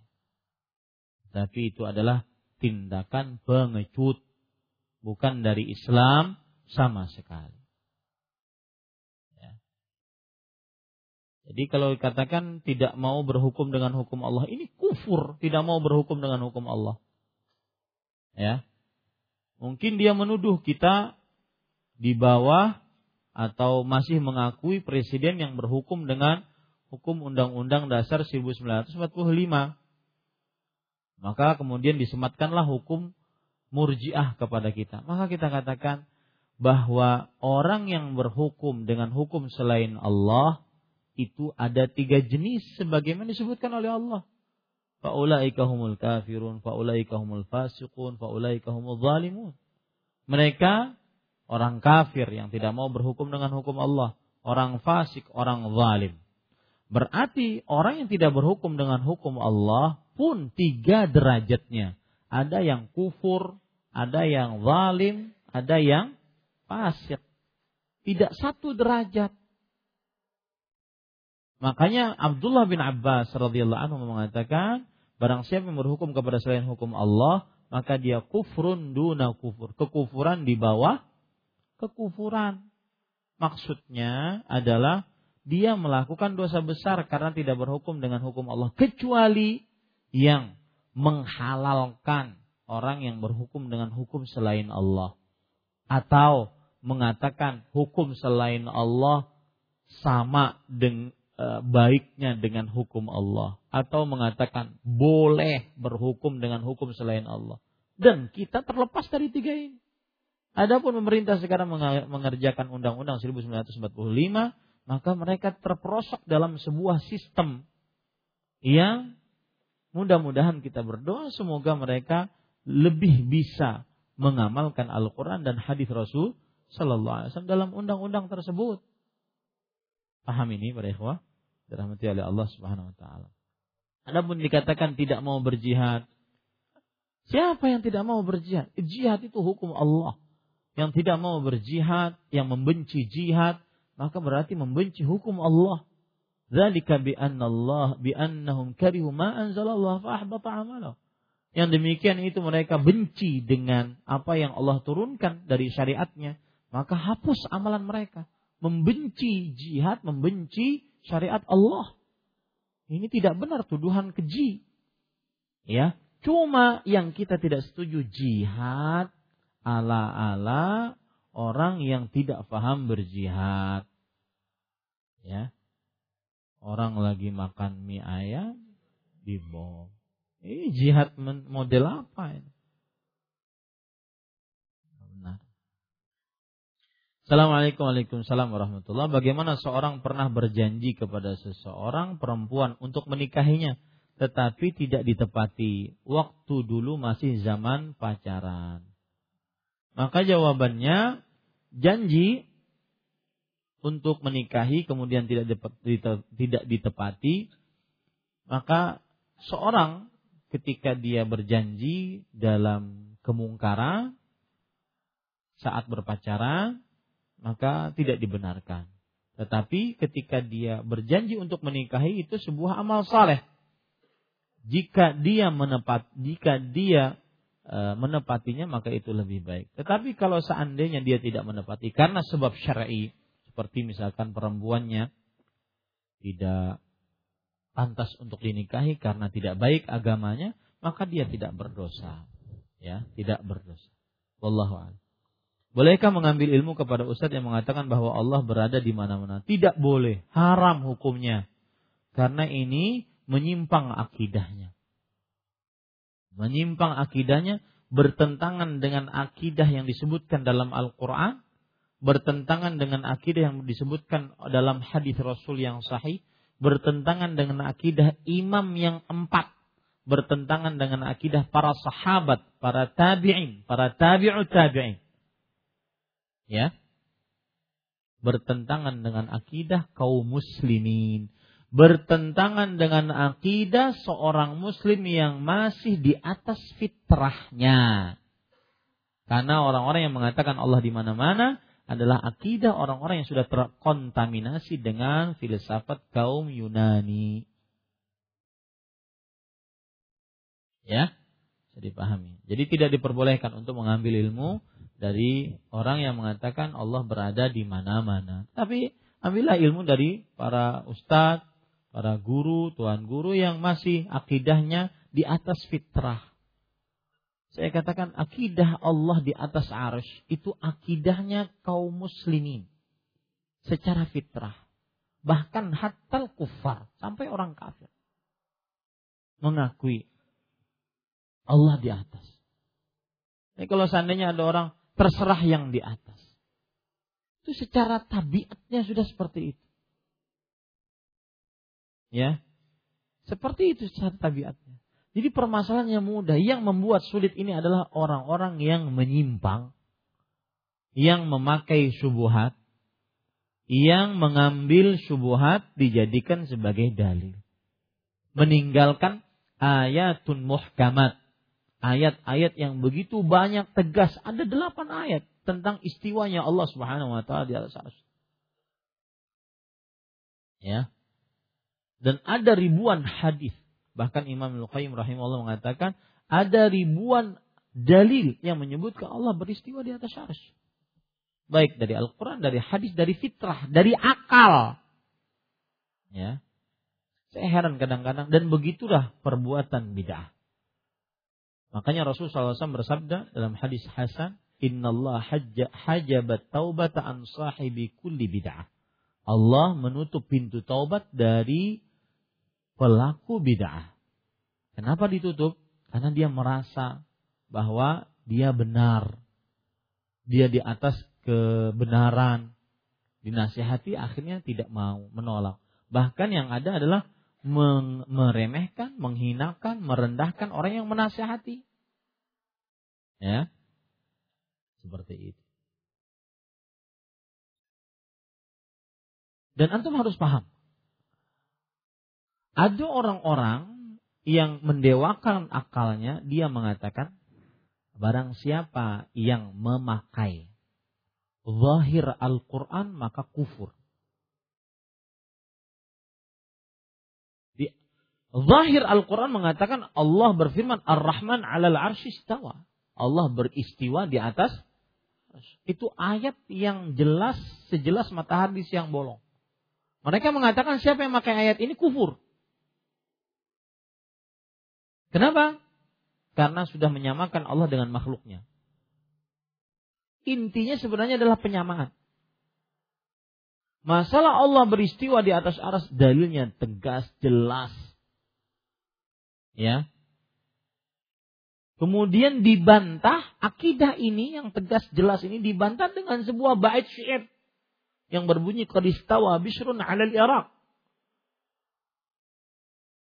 Tapi itu adalah tindakan pengecut, bukan dari Islam sama sekali. Jadi kalau dikatakan tidak mau berhukum dengan hukum Allah, ini kufur, tidak mau berhukum dengan hukum Allah. Ya. Mungkin dia menuduh kita di bawah atau masih mengakui presiden yang berhukum dengan hukum Undang-Undang Dasar 1945. Maka kemudian disematkanlah hukum murjiah kepada kita. Maka kita katakan bahwa orang yang berhukum dengan hukum selain Allah itu ada tiga jenis sebagaimana disebutkan oleh Allah. Faulaika humul kafirun, faulaika humul fasiqun, faulaika humul zalimun. Mereka orang kafir yang tidak mau berhukum dengan hukum Allah, orang fasik, orang zalim. Berarti orang yang tidak berhukum dengan hukum Allah pun tiga derajatnya. Ada yang kufur, ada yang zalim, ada yang fasik. Tidak satu derajat. Makanya Abdullah bin Abbas radhiyallahu anhu mengatakan, barang siapa yang berhukum kepada selain hukum Allah, maka dia kufrun duna kufur, kekufuran di bawah kekufuran. Maksudnya adalah dia melakukan dosa besar karena tidak berhukum dengan hukum Allah. Kecuali yang menghalalkan orang yang berhukum dengan hukum selain Allah. Atau mengatakan hukum selain Allah sama dengan baiknya dengan hukum Allah atau mengatakan boleh berhukum dengan hukum selain Allah. Dan kita terlepas dari tiga ini. Adapun pemerintah sekarang mengerjakan Undang-Undang 1945, maka mereka terperosok dalam sebuah sistem yang mudah-mudahan kita berdoa semoga mereka lebih bisa mengamalkan Al-Quran dan hadis Rasul Sallallahu Alaihi Wasallam dalam undang-undang tersebut. Paham ini para ikhwah? Dirahmati oleh Allah Subhanahu Wa Taala. Adapun dikatakan tidak mau berjihad, siapa yang tidak mau berjihad? Jihad itu hukum Allah. Yang tidak mau berjihad, yang membenci jihad, maka berarti membenci hukum Allah. Zalika bi Allah bi annahum karihu ma anzalallah fa ahbata amalahu. Yang demikian itu mereka benci dengan apa yang Allah turunkan dari syariatnya, maka hapus amalan mereka. Membenci jihad, membenci syariat Allah. Ini tidak benar tuduhan keji. Ya, cuma yang kita tidak setuju jihad ala-ala orang yang tidak paham berjihad. Ya. Orang lagi makan mie ayam dibom. Ini jihad model apa ini? Benar. Assalamualaikum warahmatullahi Bagaimana seorang pernah berjanji kepada seseorang perempuan untuk menikahinya tetapi tidak ditepati waktu dulu masih zaman pacaran. Maka jawabannya janji untuk menikahi kemudian tidak tidak ditepati maka seorang ketika dia berjanji dalam kemungkaran saat berpacaran maka tidak dibenarkan. Tetapi ketika dia berjanji untuk menikahi itu sebuah amal saleh. Jika dia menepat, jika dia e, menepatinya maka itu lebih baik. Tetapi kalau seandainya dia tidak menepati karena sebab syar'i, seperti misalkan perempuannya tidak pantas untuk dinikahi karena tidak baik agamanya, maka dia tidak berdosa. Ya, tidak berdosa. Wallahu a'lam. Bolehkah mengambil ilmu kepada ustadz yang mengatakan bahwa Allah berada di mana-mana? Tidak boleh, haram hukumnya. Karena ini menyimpang akidahnya. Menyimpang akidahnya bertentangan dengan akidah yang disebutkan dalam Al-Qur'an, bertentangan dengan akidah yang disebutkan dalam hadis Rasul yang sahih, bertentangan dengan akidah imam yang empat, bertentangan dengan akidah para sahabat, para tabi'in, para tabi'ut tabi'in. Ya. Bertentangan dengan akidah kaum muslimin, bertentangan dengan akidah seorang muslim yang masih di atas fitrahnya. Karena orang-orang yang mengatakan Allah di mana-mana adalah akidah orang-orang yang sudah terkontaminasi dengan filsafat kaum Yunani. Ya, bisa dipahami. Jadi tidak diperbolehkan untuk mengambil ilmu dari orang yang mengatakan Allah berada di mana-mana. Tapi ambillah ilmu dari para ustadz, para guru, tuan guru yang masih akidahnya di atas fitrah. Saya katakan akidah Allah di atas arsh itu akidahnya kaum muslimin. Secara fitrah. Bahkan hatta kufar. Sampai orang kafir. Mengakui Allah di atas. Jadi kalau seandainya ada orang terserah yang di atas. Itu secara tabiatnya sudah seperti itu. Ya. Seperti itu secara tabiatnya. Jadi permasalahan yang mudah. Yang membuat sulit ini adalah orang-orang yang menyimpang. Yang memakai subuhat. Yang mengambil subuhat dijadikan sebagai dalil. Meninggalkan ayatun muhkamat. Ayat-ayat yang begitu banyak tegas. Ada delapan ayat tentang istiwanya Allah subhanahu wa ta'ala di atas arus. Ya. Dan ada ribuan hadis Bahkan Imam Al-Qayyim rahimahullah mengatakan ada ribuan dalil yang menyebutkan Allah beristiwa di atas arsy. Baik dari Al-Quran, dari hadis, dari fitrah, dari akal. Ya. Saya heran kadang-kadang dan begitulah perbuatan bid'ah. Makanya Rasulullah SAW bersabda dalam hadis Hasan, Inna Allah hajabat taubata an sahibi kulli bid'ah. Allah menutup pintu taubat dari pelaku bid'ah. Kenapa ditutup? Karena dia merasa bahwa dia benar. Dia di atas kebenaran. Dinasihati akhirnya tidak mau, menolak. Bahkan yang ada adalah meremehkan, menghinakan, merendahkan orang yang menasihati. Ya. Seperti itu. Dan antum harus paham. Ada orang-orang yang mendewakan akalnya, dia mengatakan, barang siapa yang memakai zahir Al-Quran maka kufur. Zahir Al-Quran mengatakan Allah berfirman Ar-Rahman alal arshi istawa. Allah beristiwa di atas itu ayat yang jelas sejelas matahari siang bolong. Mereka mengatakan siapa yang memakai ayat ini kufur. Kenapa? Karena sudah menyamakan Allah dengan makhluknya. Intinya sebenarnya adalah penyamaan. Masalah Allah beristiwa di atas aras dalilnya tegas, jelas. Ya. Kemudian dibantah akidah ini yang tegas jelas ini dibantah dengan sebuah bait syair yang berbunyi qadistawa bisrun 'alal Irak.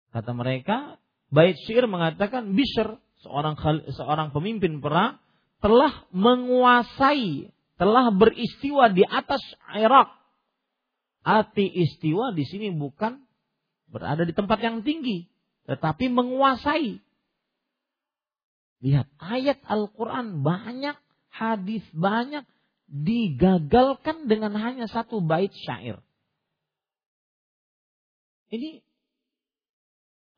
Kata mereka, bait syair mengatakan Bishr seorang seorang pemimpin perang telah menguasai, telah beristiwa di atas Irak. Arti istiwa di sini bukan berada di tempat yang tinggi, tetapi menguasai. Lihat, ayat Al-Quran banyak, hadis banyak, digagalkan dengan hanya satu bait syair. Ini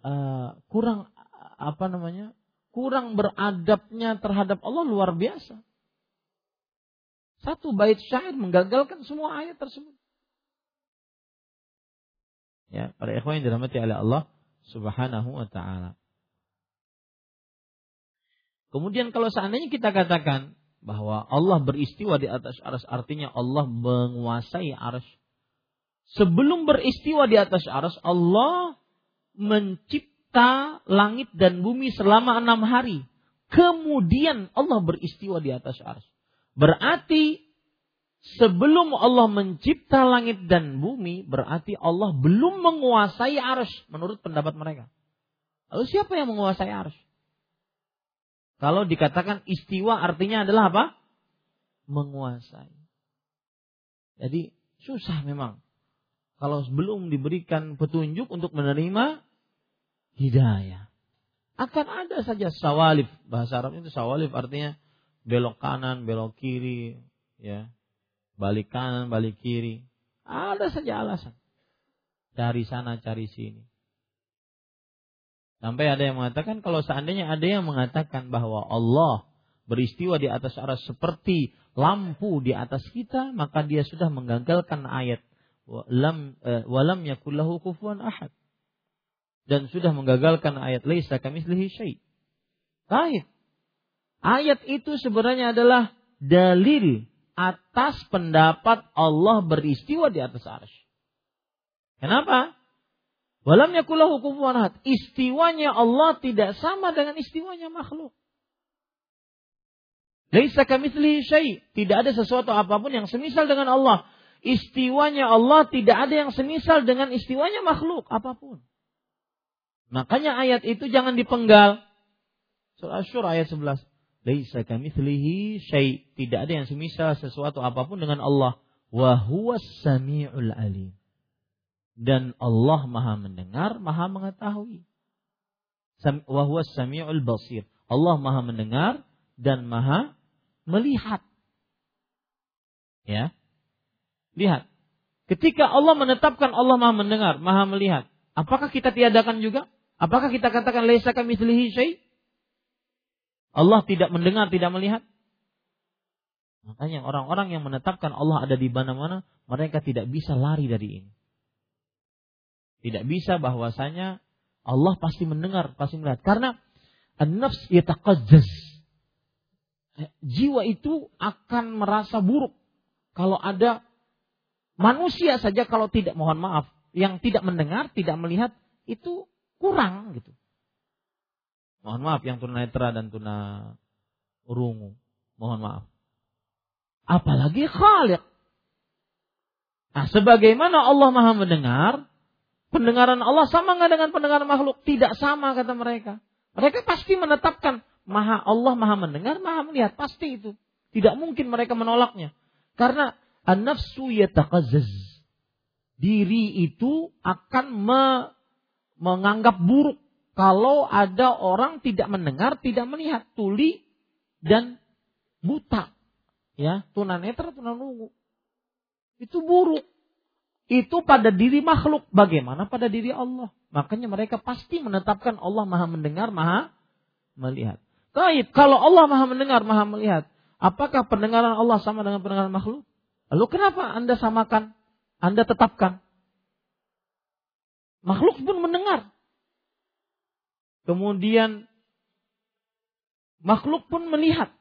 uh, kurang apa namanya? Kurang beradabnya terhadap Allah luar biasa. Satu bait syair menggagalkan semua ayat tersebut. Ya, para ikhwan yang dirahmati oleh Allah Subhanahu wa taala. Kemudian kalau seandainya kita katakan bahwa Allah beristiwa di atas aras artinya Allah menguasai aras. Sebelum beristiwa di atas aras, Allah mencipta langit dan bumi selama enam hari. Kemudian Allah beristiwa di atas aras. Berarti sebelum Allah mencipta langit dan bumi, berarti Allah belum menguasai aras menurut pendapat mereka. Lalu siapa yang menguasai aras? Kalau dikatakan istiwa artinya adalah apa? Menguasai. Jadi susah memang. Kalau belum diberikan petunjuk untuk menerima hidayah. Akan ada saja sawalif. Bahasa Arab itu sawalif artinya belok kanan, belok kiri, ya. Balik kanan, balik kiri. Ada saja alasan. Cari sana, cari sini. Sampai ada yang mengatakan kalau seandainya ada yang mengatakan bahwa Allah beristiwa di atas aras seperti lampu di atas kita, maka dia sudah menggagalkan ayat walam eh, yakullahu kufuwan ahad. Dan sudah menggagalkan ayat laisa kamitslihi syai. Baik. Ayat itu sebenarnya adalah dalil atas pendapat Allah beristiwa di atas aras. Kenapa? Walam yakulahu kufuwan ahad. Istiwanya Allah tidak sama dengan istiwanya makhluk. Laisa kamitslihi syai. Tidak ada sesuatu apa pun yang semisal dengan Allah. Istiwanya Allah tidak ada yang semisal dengan istiwanya makhluk apa pun. Makanya ayat itu jangan dipenggal. Surah Asyur ayat 11. Laisa kamitslihi syai. Tidak ada yang semisal sesuatu apa pun dengan Allah. Wa huwas samiul alim dan Allah Maha mendengar, Maha mengetahui. Wahwa sami'ul basir. Allah Maha mendengar dan Maha melihat. Ya. Lihat. Ketika Allah menetapkan Allah Maha mendengar, Maha melihat, apakah kita tiadakan juga? Apakah kita katakan laisa kamitslihi syai? Allah tidak mendengar, tidak melihat? Makanya orang-orang yang menetapkan Allah ada di mana-mana, mereka tidak bisa lari dari ini. Tidak bisa bahwasanya Allah pasti mendengar, pasti melihat. Karena an-nafs yataqazzaz. Jiwa itu akan merasa buruk kalau ada Manusia saja kalau tidak mohon maaf, yang tidak mendengar, tidak melihat itu kurang gitu. Mohon maaf yang tuna netra dan tuna rungu. Mohon maaf. Apalagi Khalik. Nah, sebagaimana Allah Maha mendengar, pendengaran Allah sama nggak dengan pendengaran makhluk? Tidak sama kata mereka. Mereka pasti menetapkan Maha Allah Maha mendengar, Maha melihat, pasti itu. Tidak mungkin mereka menolaknya. Karena an-nafsu yataqazzaz. Diri itu akan me, menganggap buruk kalau ada orang tidak mendengar, tidak melihat, tuli dan buta. Ya, tunanetra, tunanungu. Itu buruk. Itu pada diri makhluk. Bagaimana pada diri Allah? Makanya mereka pasti menetapkan Allah maha mendengar, maha melihat. Taib, kalau Allah maha mendengar, maha melihat. Apakah pendengaran Allah sama dengan pendengaran makhluk? Lalu kenapa Anda samakan? Anda tetapkan? Makhluk pun mendengar. Kemudian makhluk pun melihat.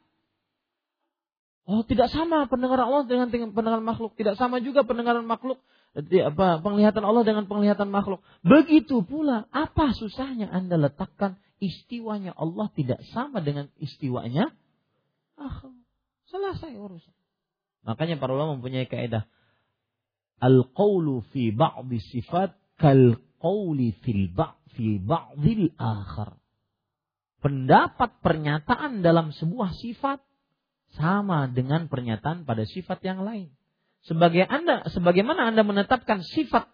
Oh, tidak sama pendengaran Allah dengan pendengaran makhluk. Tidak sama juga pendengaran makhluk apa penglihatan Allah dengan penglihatan makhluk. Begitu pula, apa susahnya Anda letakkan istiwanya Allah tidak sama dengan istiwanya makhluk. Selesai urusan. Makanya para ulama mempunyai kaidah al-qawlu fi ba'di sifat kal qawli fil ba' fi ba'dil akhar. Pendapat pernyataan dalam sebuah sifat sama dengan pernyataan pada sifat yang lain. Sebagai anda, sebagaimana anda menetapkan sifat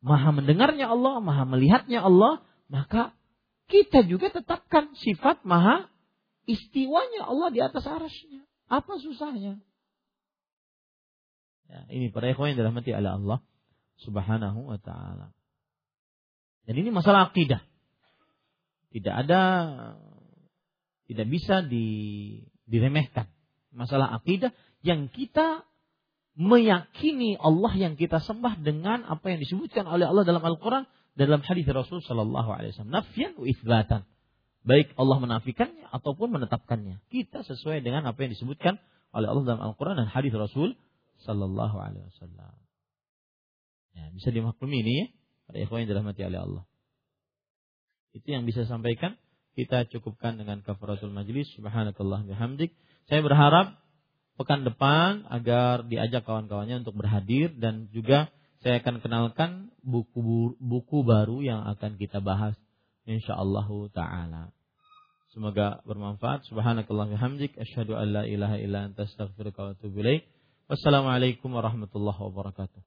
maha mendengarnya Allah, maha melihatnya Allah, maka kita juga tetapkan sifat maha istiwanya Allah di atas arasnya. Apa susahnya? Ya, ini para ikhwan yang dirahmati oleh Allah Subhanahu wa taala. Dan ini masalah akidah. Tidak ada tidak bisa di, diremehkan. Masalah akidah yang kita meyakini Allah yang kita sembah dengan apa yang disebutkan oleh Allah dalam Al-Qur'an dalam hadis Rasul sallallahu alaihi wasallam. Nafyan wa. Baik Allah menafikannya ataupun menetapkannya. Kita sesuai dengan apa yang disebutkan oleh Allah dalam Al-Qur'an dan hadis Rasul Sallallahu Alaihi Wasallam. Ya, bisa dimaklumi ini ya, pada ikhwan yang dirahmati oleh Allah. Itu yang bisa sampaikan. Kita cukupkan dengan kafaratul majlis. Subhanakallah bihamdik. Saya berharap pekan depan agar diajak kawan-kawannya untuk berhadir dan juga saya akan kenalkan buku buku baru yang akan kita bahas insyaallah taala. Semoga bermanfaat. Subhanakallah bihamdik asyhadu an la ilaha illa anta astaghfiruka wa atubu. Wassalamualaikum warahmatullahi wabarakatuh.